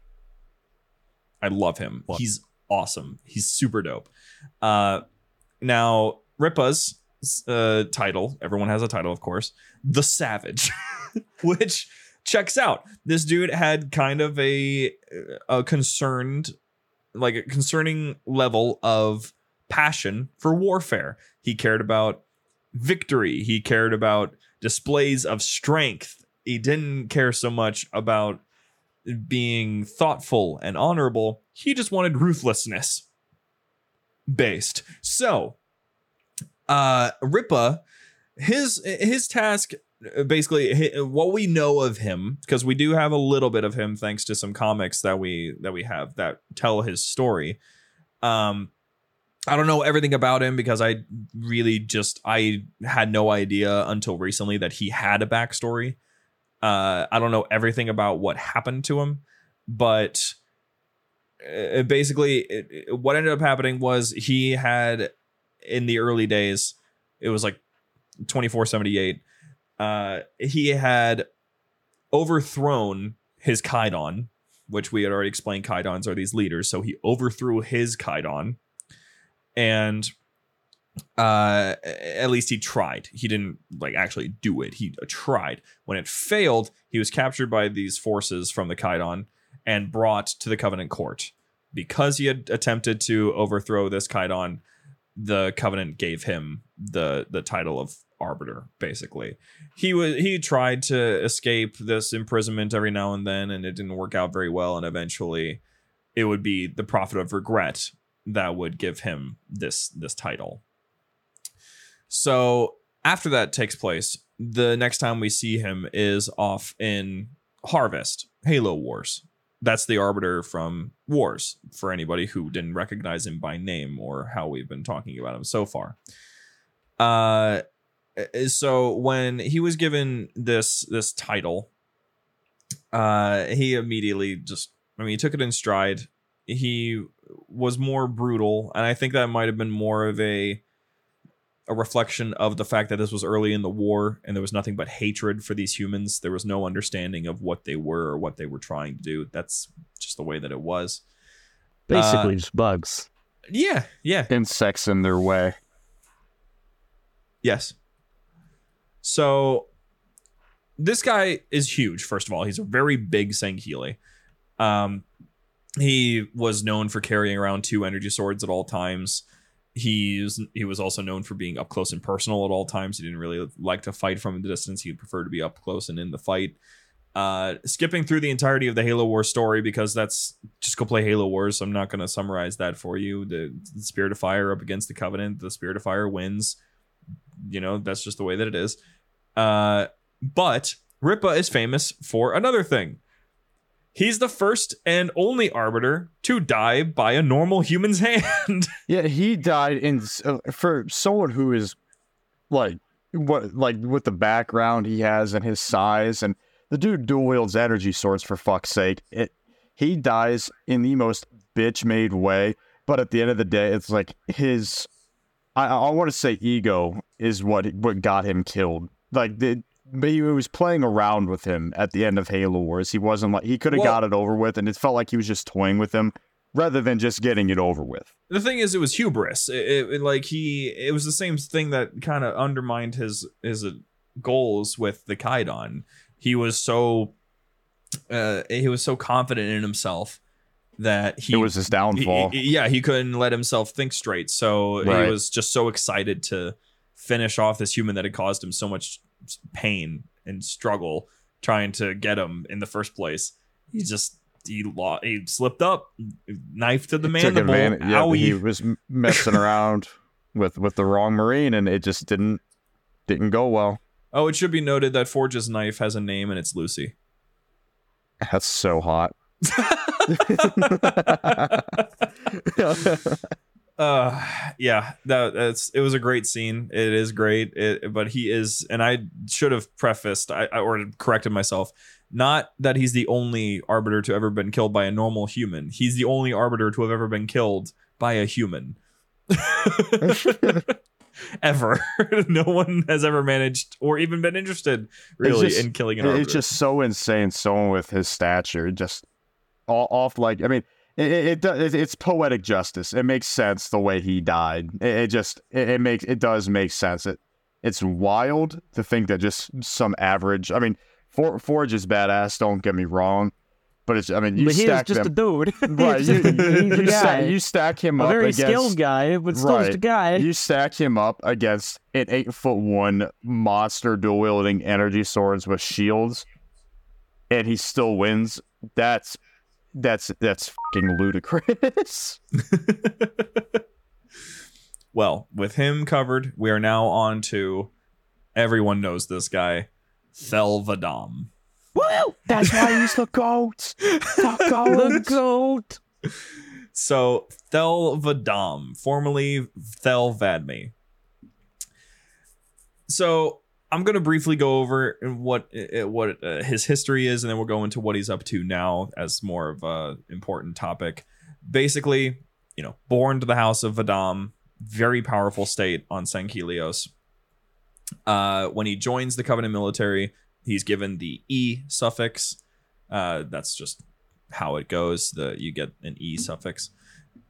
I love him. He's awesome. He's super dope. Uh, now Ripa's uh, title. Everyone has a title, of course. The Savage, which checks out. This dude had kind of a a concerned, like a concerning level of passion for warfare. He cared about victory. He cared about displays of strength. He didn't care so much about being thoughtful and honorable. He just wanted ruthlessness based. So, uh Ripa, his his task basically what we know of him because we do have a little bit of him thanks to some comics that we that we have that tell his story. Um I don't know everything about him because I really just I had no idea until recently that he had a backstory. Uh, I don't know everything about what happened to him, but uh, basically, it, it- what ended up happening was he had in the early days, it was like 2478. Uh, he had overthrown his Kaidon, which we had already explained. Kaidons are these leaders, so he overthrew his Kaidon, and uh at least he tried. He didn't like actually do it. He uh, tried. When it failed he was captured by these forces from the Kaidon and brought to the covenant court. Because he had attempted to overthrow this Kaidon the covenant gave him the the title of arbiter basically he was he tried to escape this imprisonment every now and then and it didn't work out very well and eventually it would be the prophet of regret that would give him this this title so after that takes place, the next time we see him is off in Harvest, Halo Wars. That's the Arbiter from Wars for anybody who didn't recognize him by name or how we've been talking about him so far. Uh so when he was given this this title, uh he immediately just I mean he took it in stride. He was more brutal and I think that might have been more of a a reflection of the fact that this was early in the war and there was nothing but hatred for these humans. There was no understanding of what they were or what they were trying to do. That's just the way that it was. Basically, just bugs. Yeah, yeah, Insects in their way. yes. So this guy is huge, first of all. He's a very big Sangheili. Um he was known for carrying around two energy swords at all times. He's he was also known for being up close and personal at all times. He didn't really like to fight from a distance. He preferred to be up close and in the fight. Uh, skipping through the entirety of the Halo Wars story because that's just go play Halo Wars. So I'm not going to summarize that for you. The, the Spirit of Fire up against the Covenant. The Spirit of Fire wins. You know that's just the way that it is. Uh, but Ripa is famous for another thing. He's the first and only arbiter to die by a normal human's hand. Yeah, he died in uh, for someone who is like what like with the background he has and his size and the dude dual wields energy swords for fuck's sake. It he dies in the most bitch made way, but at the end of the day, it's like his I, I want to say ego is what what got him killed. Like the but he was playing around with him at the end of Halo Wars. He wasn't like he could have Well- got it over with, and it felt like he was just toying with him rather than just getting it over with. the thing is, it was hubris. It, it- it- like he, it was the same thing that kind of undermined his his uh, goals with the Kaidon. He was so, uh, he was so confident in himself that he it was his downfall. he- yeah, he couldn't let himself think straight. So Right. he was just so excited to finish off this human that had caused him so much pain and struggle trying to get him in the first place. He just he lost, he slipped up, knife to the mandible. advantage- yeah, Owie. he was messing around with with the wrong marine, and it just didn't didn't go well. Oh, it should be noted that Forge's knife has a name and it's Lucy. That's so hot. uh yeah that that's it was a great scene it is great it, but he is and i should have prefaced I, I or corrected myself Not that he's the only arbiter to ever been killed by a normal human. He's the only arbiter to have ever been killed by a human. ever. no one has ever managed or even been interested really just- in killing an arbiter. It's just so insane. Someone with his stature, just off like I mean, it, it, it it's poetic justice. It makes sense the way he died. It, it just it, it makes it does make sense. It it's wild to think that just some average. I mean, For, Forge is badass. Don't get me wrong, but it's I mean you but he's stack just a dude. Right, he's, you, he's a you, guy. stack, you stack him a up very against skilled guy, but still just a guy. you stack him up against an eight foot one monster dual wielding energy swords with shields, and he still wins. That's that's that's fucking ludicrous. well, with him covered, we are now on to everyone knows this guy, Thel 'Vadam. Woo! That's why he's the goat. The The goat. So Thel 'Vadam, formerly Thel 'Vadamee. So I'm gonna briefly go over what what uh, his history is, and then we'll go into what he's up to now as more of a important topic. Basically, you know, born to the house of 'Vadam, very powerful state on Sanghelios. Uh, when he joins the Covenant military, he's given the E suffix. Uh, that's just how it goes. The you get an E suffix.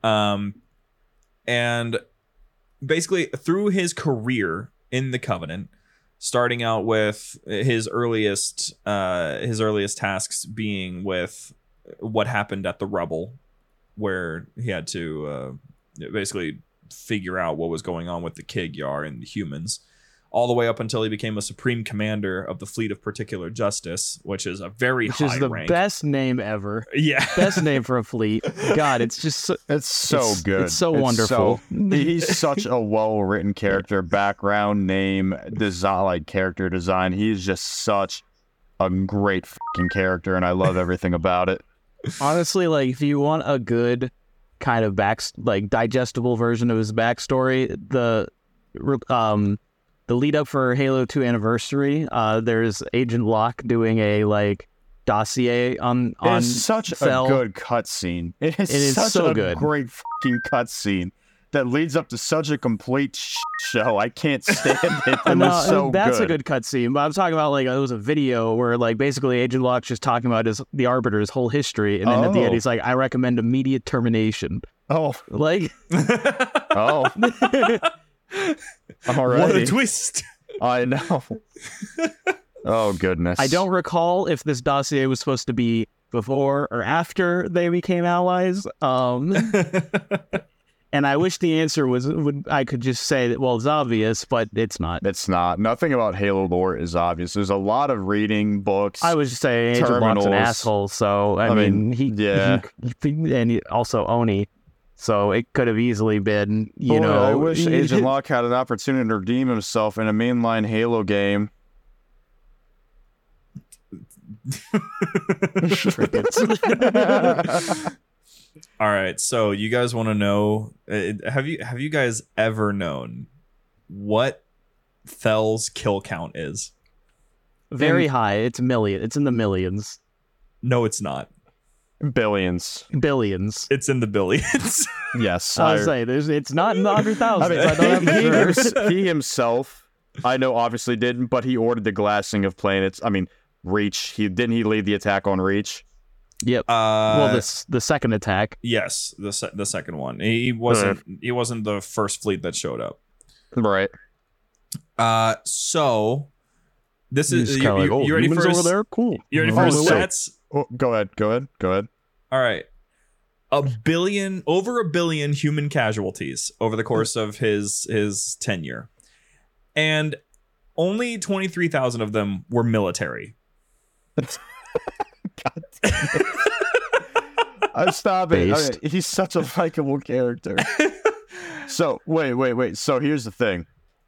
Um, and basically through his career in the Covenant, starting out with his earliest uh his earliest tasks being with what happened at the Rebel, where he had to uh, basically figure out what was going on with the Kig-Yar and the humans all the way up until he became a supreme commander of the fleet of particular justice which is a very Which high is the rank best name ever. yeah Best name for a fleet. God, it's just so, It's so it's- good. It's so wonderful. he's such a well written character, background, name, design, like character design. He's just such a great fucking character, and I love everything about it. Honestly, like if you want a good kind of back like digestible version of his backstory, the um the lead up for Halo 2 anniversary, uh there's Agent Locke doing a like dossier on on such Cell. a good cutscene. It is, It is such so a good. great fucking cutscene that leads up to such a complete sh- show. I can't stand it. It no, was so that's good. a good cutscene. But I'm talking about like it was a video where like basically Agent Locke's just talking about his the Arbiter's whole history, and then at the Oh. end he's like, "I recommend immediate termination." Oh, Like, oh, what a twist I know. oh goodness. I don't recall if this dossier was supposed to be before or after they became allies. Um, and I wish the answer was would I could just say that well, it's obvious, but it's not. It's not. Nothing about Halo lore is obvious. There's a lot of reading books. I was just saying Agent Locke's an asshole, so I, I mean, mean, he yeah. he- and he, also ONI, so it could have easily been you Boy, know. I wish Agent Locke had an opportunity to redeem himself in a mainline Halo game. all right so you guys want to know uh, have you have you guys ever known what Thel's kill count is very high. It's million. It's in the millions, no it's not Billions. billions. it's in the billions Yes. I I, was saying there's it's not in the hundred I mean, I, he, for sure. he himself, I know, obviously didn't, but he ordered the glassing of planets. I mean, Reach. He didn't he lead the attack on Reach? Yep. uh well, this the second attack. yes the se- the second one he wasn't he wasn't the first fleet that showed up Right. uh so this is He's you, like, oh, you ready humans for over his, there? Cool. you ready I'm for on his my stats Oh, go ahead. Go ahead. Go ahead. All right. A billion over a billion human casualties over the course of his his tenure. And only 23,000 of them were military. I stop it. I Based. mean, he's such a likable character. so wait, wait, wait. So here's the thing.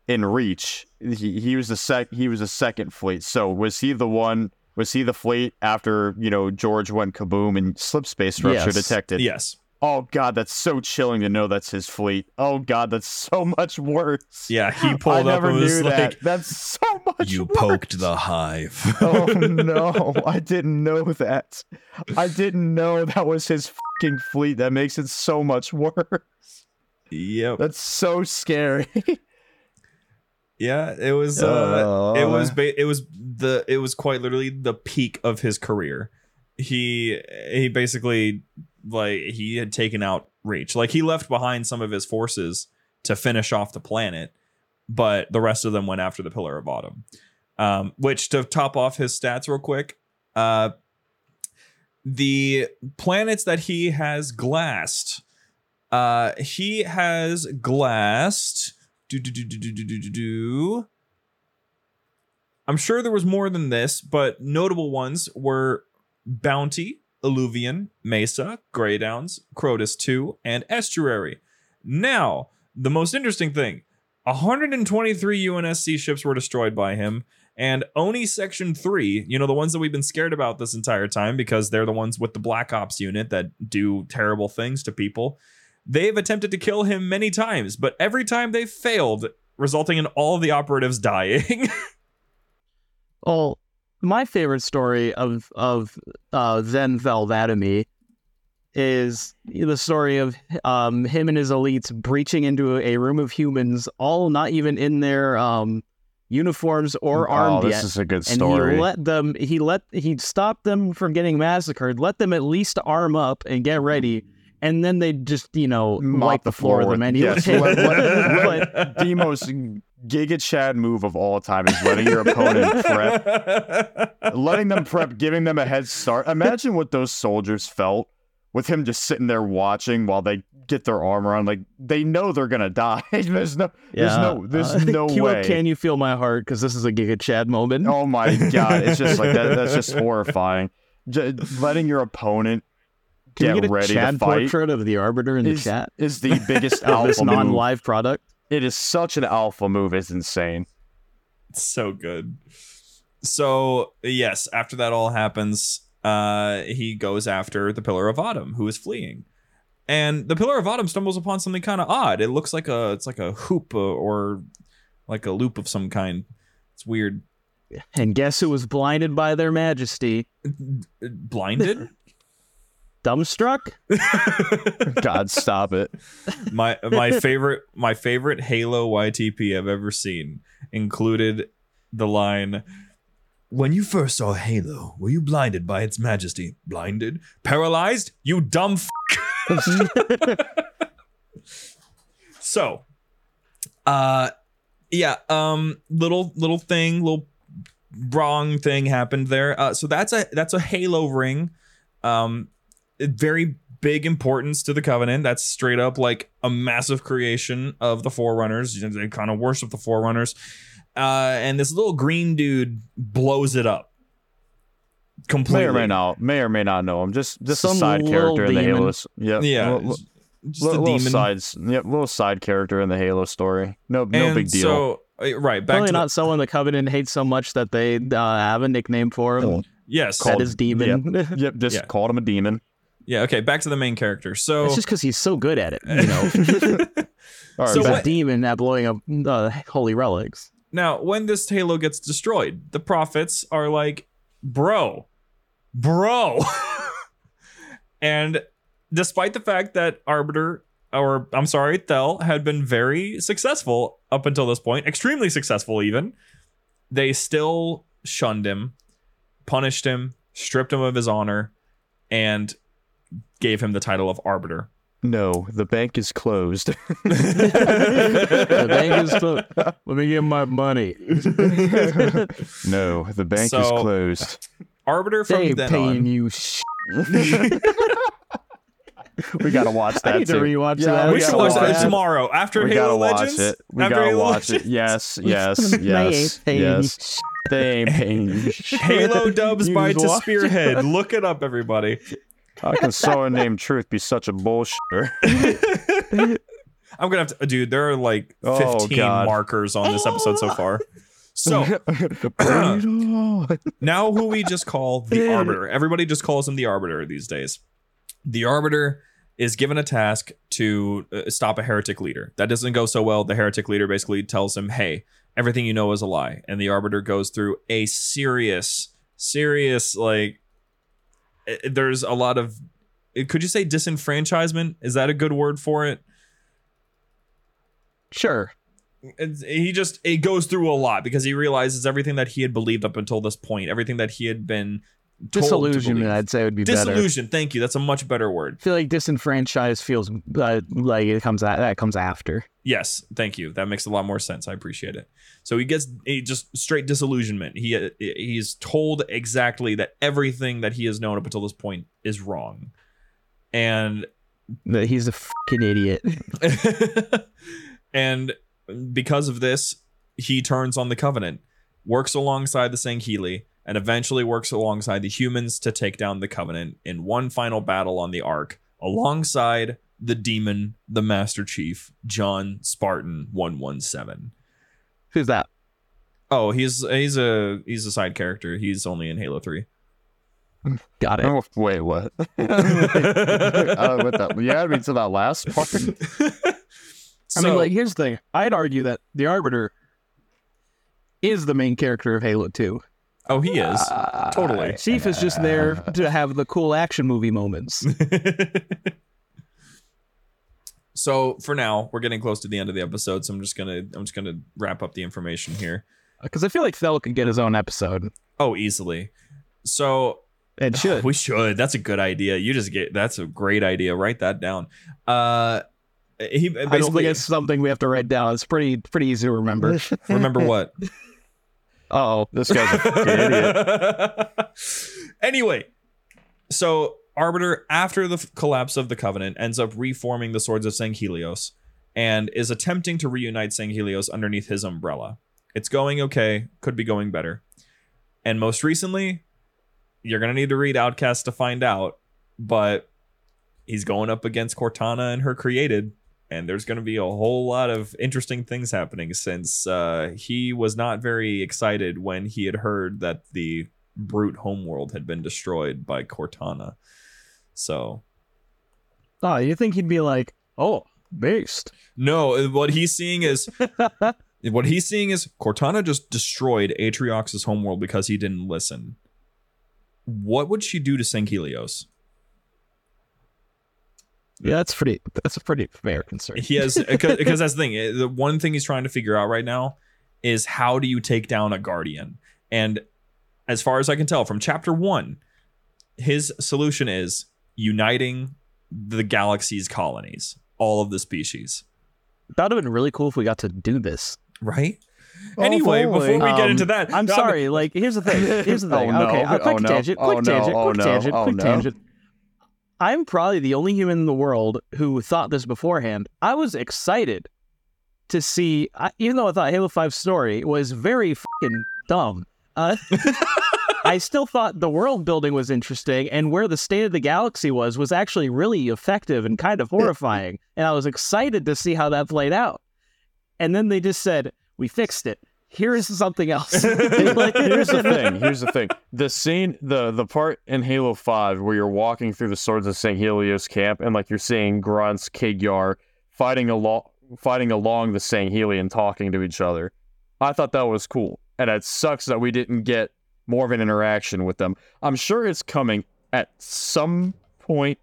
In Reach, he, he was the sec. He was a second fleet. So was he the one? Was he the fleet after you know George went kaboom and slip space structure Yes. detected? yes. Oh god, that's so chilling to know that's his fleet. Oh god, that's so much worse. Yeah, he I pulled up never and was knew like that. That's so much You worse. poked the hive. oh no, I didn't know that. I didn't know that was his fucking fleet. That makes it so much worse. yep. That's so scary. Yeah, it was. Uh, it was. Uh. Ba- it was the. It was quite literally the peak of his career. He he basically like he had taken out Reach. Like he left behind some of his forces to finish off the planet, but the rest of them went after the Pillar of Autumn. Um, which to top off his stats real quick, uh, the planets that he has glassed, uh, he has glassed. Do do do do do do do do. I'm sure there was more than this, but notable ones were Bounty, Alluvion, Mesa, Grey Downs, Crotus 2, and Estuary. Now, the most interesting thing 123 UNSC ships were destroyed by him, and ONI Section 3, you know, the ones that we've been scared about this entire time because they're the ones with the Black Ops unit that do terrible things to people. They've attempted to kill him many times, but every time they've failed, resulting in all of the operatives dying. Well, my favorite story of of uh, Thel 'Vadamee is the story of um, him and his elites breaching into a room of humans, all not even in their um, uniforms or oh, armed this yet. is a good story. and he let them he let he stopped them from getting massacred let them at least arm up and get ready and then they just you know Mop wipe the floor of with- them yes, anyway let- let- the most Giga Chad move of all time is letting your opponent prep, letting them prep, giving them a head start. Imagine what those soldiers felt with him just sitting there watching while they get their armor on. Like they know they're gonna die. there's no, there's no, there's uh, no up way. can you feel my heart because this is a giga chad moment Oh my god, it's just like that. That's just horrifying. J- letting your opponent Can get we get a ready Chad to fight portrait of the Arbiter in the chat? is the biggest Of this alpha non-live product. It is such an alpha move. It's insane. It's so good. So yes, after that all happens, uh, he goes after the Pillar of Autumn, who is fleeing, and the Pillar of Autumn stumbles upon something kind of odd. It looks like a it's like a hoop uh, or like a loop of some kind. It's weird. And guess who was blinded by their majesty? Blinded. Dumbstruck? God, stop it. my my favorite my favorite Halo YTP I've ever seen included the line when you first saw Halo, were you blinded by its majesty? Blinded? Paralyzed? You dumb f- So, uh yeah, um little little thing, little wrong thing happened there. Uh so that's a that's a Halo ring. Um very big importance to the covenant that's straight up like a massive creation of the forerunners You know, they kind of worship the forerunners uh and this little green dude blows it up completely May or may not, may or may not know him. Just, just Some a side little character in the demon. Halo. s- Yep. yeah Little, just, just little, a little sides. Yep. Little side character in the Halo story. No, no and big deal. so uh, right back Probably to the- not someone the Covenant hates so much that they uh, have a nickname for him. yes That Called- is Demon. yep. Just Yeah. called him a demon. Yeah okay back to the main character so It's just because he's so good at it, you know. All right. So he's a demon at blowing up uh, holy relics. Now, when this Halo gets destroyed, the prophets are like, bro, bro. and despite the fact that Arbiter, or I'm sorry, Thel, had been very successful up until this point, extremely successful even, they still shunned him, punished him, stripped him of his honor, and gave him the title of Arbiter. no, the bank is closed. The bank is clo- Let me get my money. no, the bank is closed. Arbiter from They then paying on. you. Sh- we gotta watch that I need to too. rewatch Yeah, that. we we should gotta watch that watch it. tomorrow after we Halo gotta watch Legends. it. We after gotta Halo watch it. Legends. Yes, yes, They yes, ain't paying you yes. They ain't paying you. shit. Halo dubs You by just to watch Spearhead. Look it up, everybody. How can someone named Truth be such a bullshitter? I'm gonna have to, dude. There are like Oh, 15 God. markers on this episode so far. So now, who we just call the Arbiter. Everybody just calls him the Arbiter these days. The Arbiter is given a task to uh, stop a heretic leader. That doesn't go so well. The heretic leader basically tells him, "Hey, everything you know is a lie. And the Arbiter goes through a serious, serious, like, i- Eh, eh, there's a lot of, eh, could you say disenfranchisement? Is that a good word for it? Sure. It's, he just, it goes through a lot because he realizes everything that he had believed up until this point, everything that he had been Disillusionment. I'd say, would be better. Disillusion. Thank you. That's a much better word. I feel like disenfranchised feels uh, like it comes a that comes after. Yes, thank you. That makes a lot more sense. I appreciate it. So he gets he just straight disillusionment. He uh, he's told exactly that everything that he has known up until this point is wrong, and That he's a fucking idiot. and because of this, he turns on the Covenant, works alongside the Sangheili, and eventually works alongside the humans to take down the Covenant in one final battle on the Ark, alongside the demon, the Master Chief, John Spartan 117. Who's that? Oh, he's he's a he's a side character. He's only in Halo 3. Got it. Oh, wait, what? uh, with that, you added me to that last part. I mean, like, here's the thing. I'd argue that the Arbiter is the main character of Halo 2. Oh, he is. Totally. Chief is just there to have the cool action movie moments. so for now, we're getting close to the end of the episode, so I'm just gonna I'm just gonna wrap up the information here. Because I feel like Thel could get his own episode. Oh, easily. So It should. we should. That's a good idea. You just get that's a great idea. Write that down. Uh, he I don't think basically it's something we have to write down. It's pretty pretty easy to remember. remember what? Oh, This guy's a fucking idiot. anyway, so Arbiter, after the f- collapse of the Covenant, ends up reforming the Swords of Sanghelios and is attempting to reunite Sanghelios underneath his umbrella. It's going okay, could be going better. And most recently, you're going to need to read Outcast to find out, but he's going up against Cortana and her created. And there's going to be a whole lot of interesting things happening since uh, he was not very excited when he had heard that the brute homeworld had been destroyed by Cortana. So oh, you think he'd be like, oh, based. no, what he's seeing is what he's seeing is Cortana just destroyed Atriox's homeworld because he didn't listen. What would she do to Sanghelios? Yeah, that's pretty. That's a pretty fair concern. He has because because that's the thing. eh, The one thing he's trying to figure out right now is how do you take down a guardian? And as far as I can tell from chapter one, his solution is uniting the galaxy's colonies, all of the species. That would have been really cool if we got to do this. Right? Oh, anyway, before we get Um, into that, I'm no, sorry. Like, here's the thing. Here's the thing. Oh, no. Okay, a quick Oh, no. tangent. Oh, Quick no. tangent. Oh, Quick no. tangent. Oh, Quick no. tangent. I'm probably the only human in the world who thought this beforehand. I was excited to see, I, even though I thought Halo 5 story was very fucking dumb. Uh, I still thought the world building was interesting, and where the state of the galaxy was was actually really effective and kind of horrifying. and I was excited to see how that played out. And then they just said, "We fixed it. Here is something else." Like- Here's the thing. Here's the thing. The scene, the the part in Halo Five where you're walking through the Swords of Sanghelios camp and like you're seeing Grunts, Kig-Yar fighting along, fighting along the St. Helion, talking to each other. I thought that was cool, and it sucks that we didn't get more of an interaction with them. I'm sure it's coming at some point,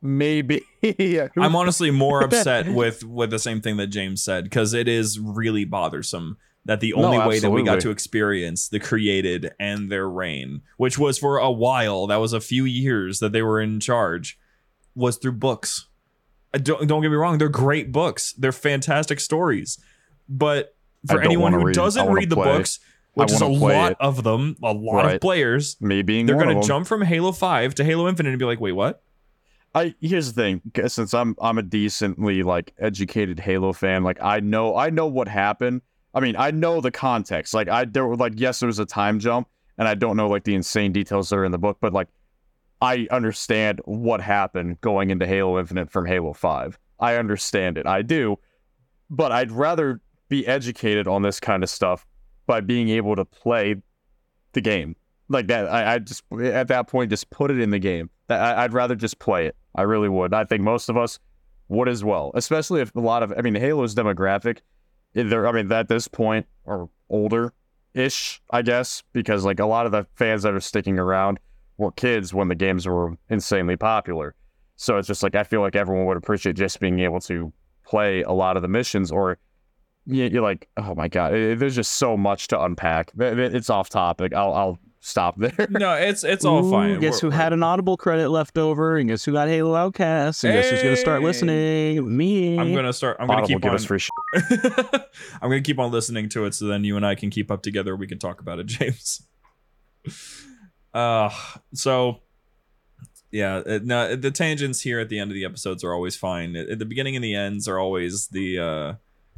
maybe. Yeah, I'm honestly more upset with with the same thing that James said because it is really bothersome that the No, only way that we got to experience the created and their reign, which was for a while, that was a few years that they were in charge, was through books. Uh, Don't, don't get me wrong, they're great books. They're fantastic stories. But for anyone who read- doesn't read the play. books, which is a lot it. of them, a lot of players, me being they're going to jump from Halo 5 to Halo Infinite and be like, wait, what? I here's the thing, since I'm I'm a decently like educated Halo fan, like I know I know what happened. I mean, I know the context. Like I there were like yes, there was a time jump, and I don't know like the insane details that are in the book, but like I understand what happened going into Halo Infinite from Halo 5. I understand it. I do. But I'd rather be educated on this kind of stuff by being able to play the game. Like that I, I just at that point just put it in the game. I, I'd rather just play it. I really would. I think most of us would as well, especially if a lot of I mean Halo's demographic they're I mean at this point are older ish, I guess, because like a lot of the fans that are sticking around were kids when the games were insanely popular. So it's just like I feel like everyone would appreciate just being able to play a lot of the missions or you- you're like, oh my god, there's just so much to unpack. It's off topic. I'll I'll stop there. No, it's it's all Ooh, fine. Guess We're- who we're- had an Audible credit left over? And guess who got Halo Outcast? And guess who's gonna start listening? Me. I'm gonna start. I'm gonna Audible keep give on. us free shit. I'm gonna keep on listening to it, so then you and I can keep up together. We can talk about it, James. Uh, so yeah, it, no, the tangents here at the end of the episodes are always fine. At, at the beginning and the ends are always the, uh,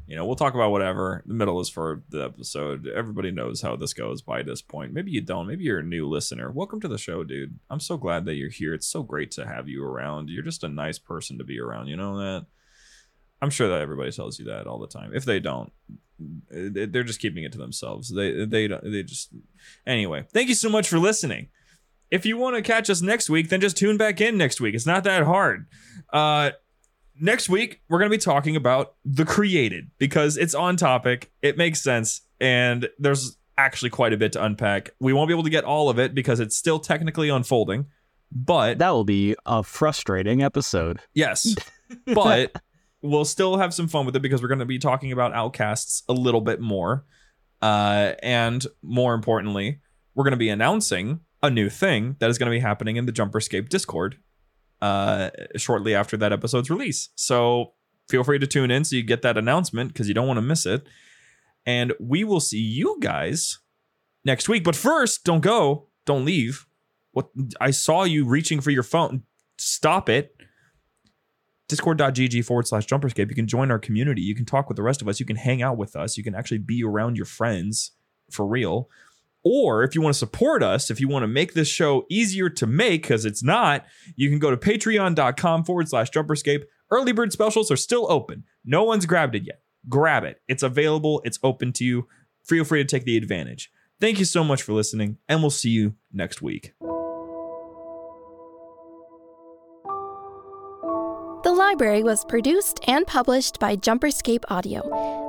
you know, we'll talk about whatever. The middle is for the episode. Everybody knows how this goes by this point. Maybe you don't. Maybe you're a new listener. Welcome to the show, dude. I'm so glad that you're here. It's so great to have you around. You're just a nice person to be around. You know that. I'm sure that everybody tells you that all the time. If they don't, they- they're just keeping it to themselves. They they they just anyway. Thank you so much for listening. If you want to catch us next week, then just tune back in next week. It's not that hard. Uh, next week we're gonna be talking about the created because it's on topic. It makes sense, and there's actually quite a bit to unpack. We won't be able to get all of it because it's still technically unfolding, but that will be a frustrating episode. Yes. But we'll still have some fun with it because we're going to be talking about outcasts a little bit more. Uh, and more importantly, we're going to be announcing a new thing that is going to be happening in the Jumperscape Discord uh, shortly after that episode's release. So feel free to tune in so you get that announcement because you don't want to miss it. And we will see you guys next week. But first, don't go, don't leave. What I saw you reaching for your phone. Stop it discord.gg forward slash jumperscape. You can join our community. You can talk with the rest of us. You can hang out with us. You can actually be around your friends for real. Or if you want to support us, if you want to make this show easier to make, because it's not, you can go to patreon.com forward slash jumperscape. Early bird specials are still open. No one's grabbed it yet. Grab it. It's available. It's open to you. Feel free to take the advantage. Thank you so much for listening, and we'll see you next week. Library was produced and published by Jumperscape Audio.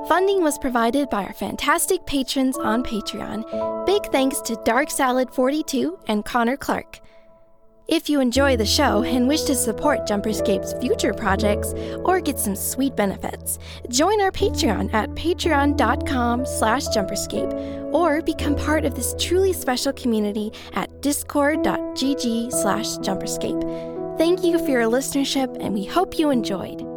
Funding was provided by our fantastic patrons on Patreon. Big thanks to Dark Salad 42 and Connor Clark. If you enjoy the show and wish to support Jumperscape's future projects or get some sweet benefits, join our Patreon at patreon.com slash jumperscape or become part of this truly special community at discord.gg slash jumperscape. Thank you for your listenership, and we hope you enjoyed.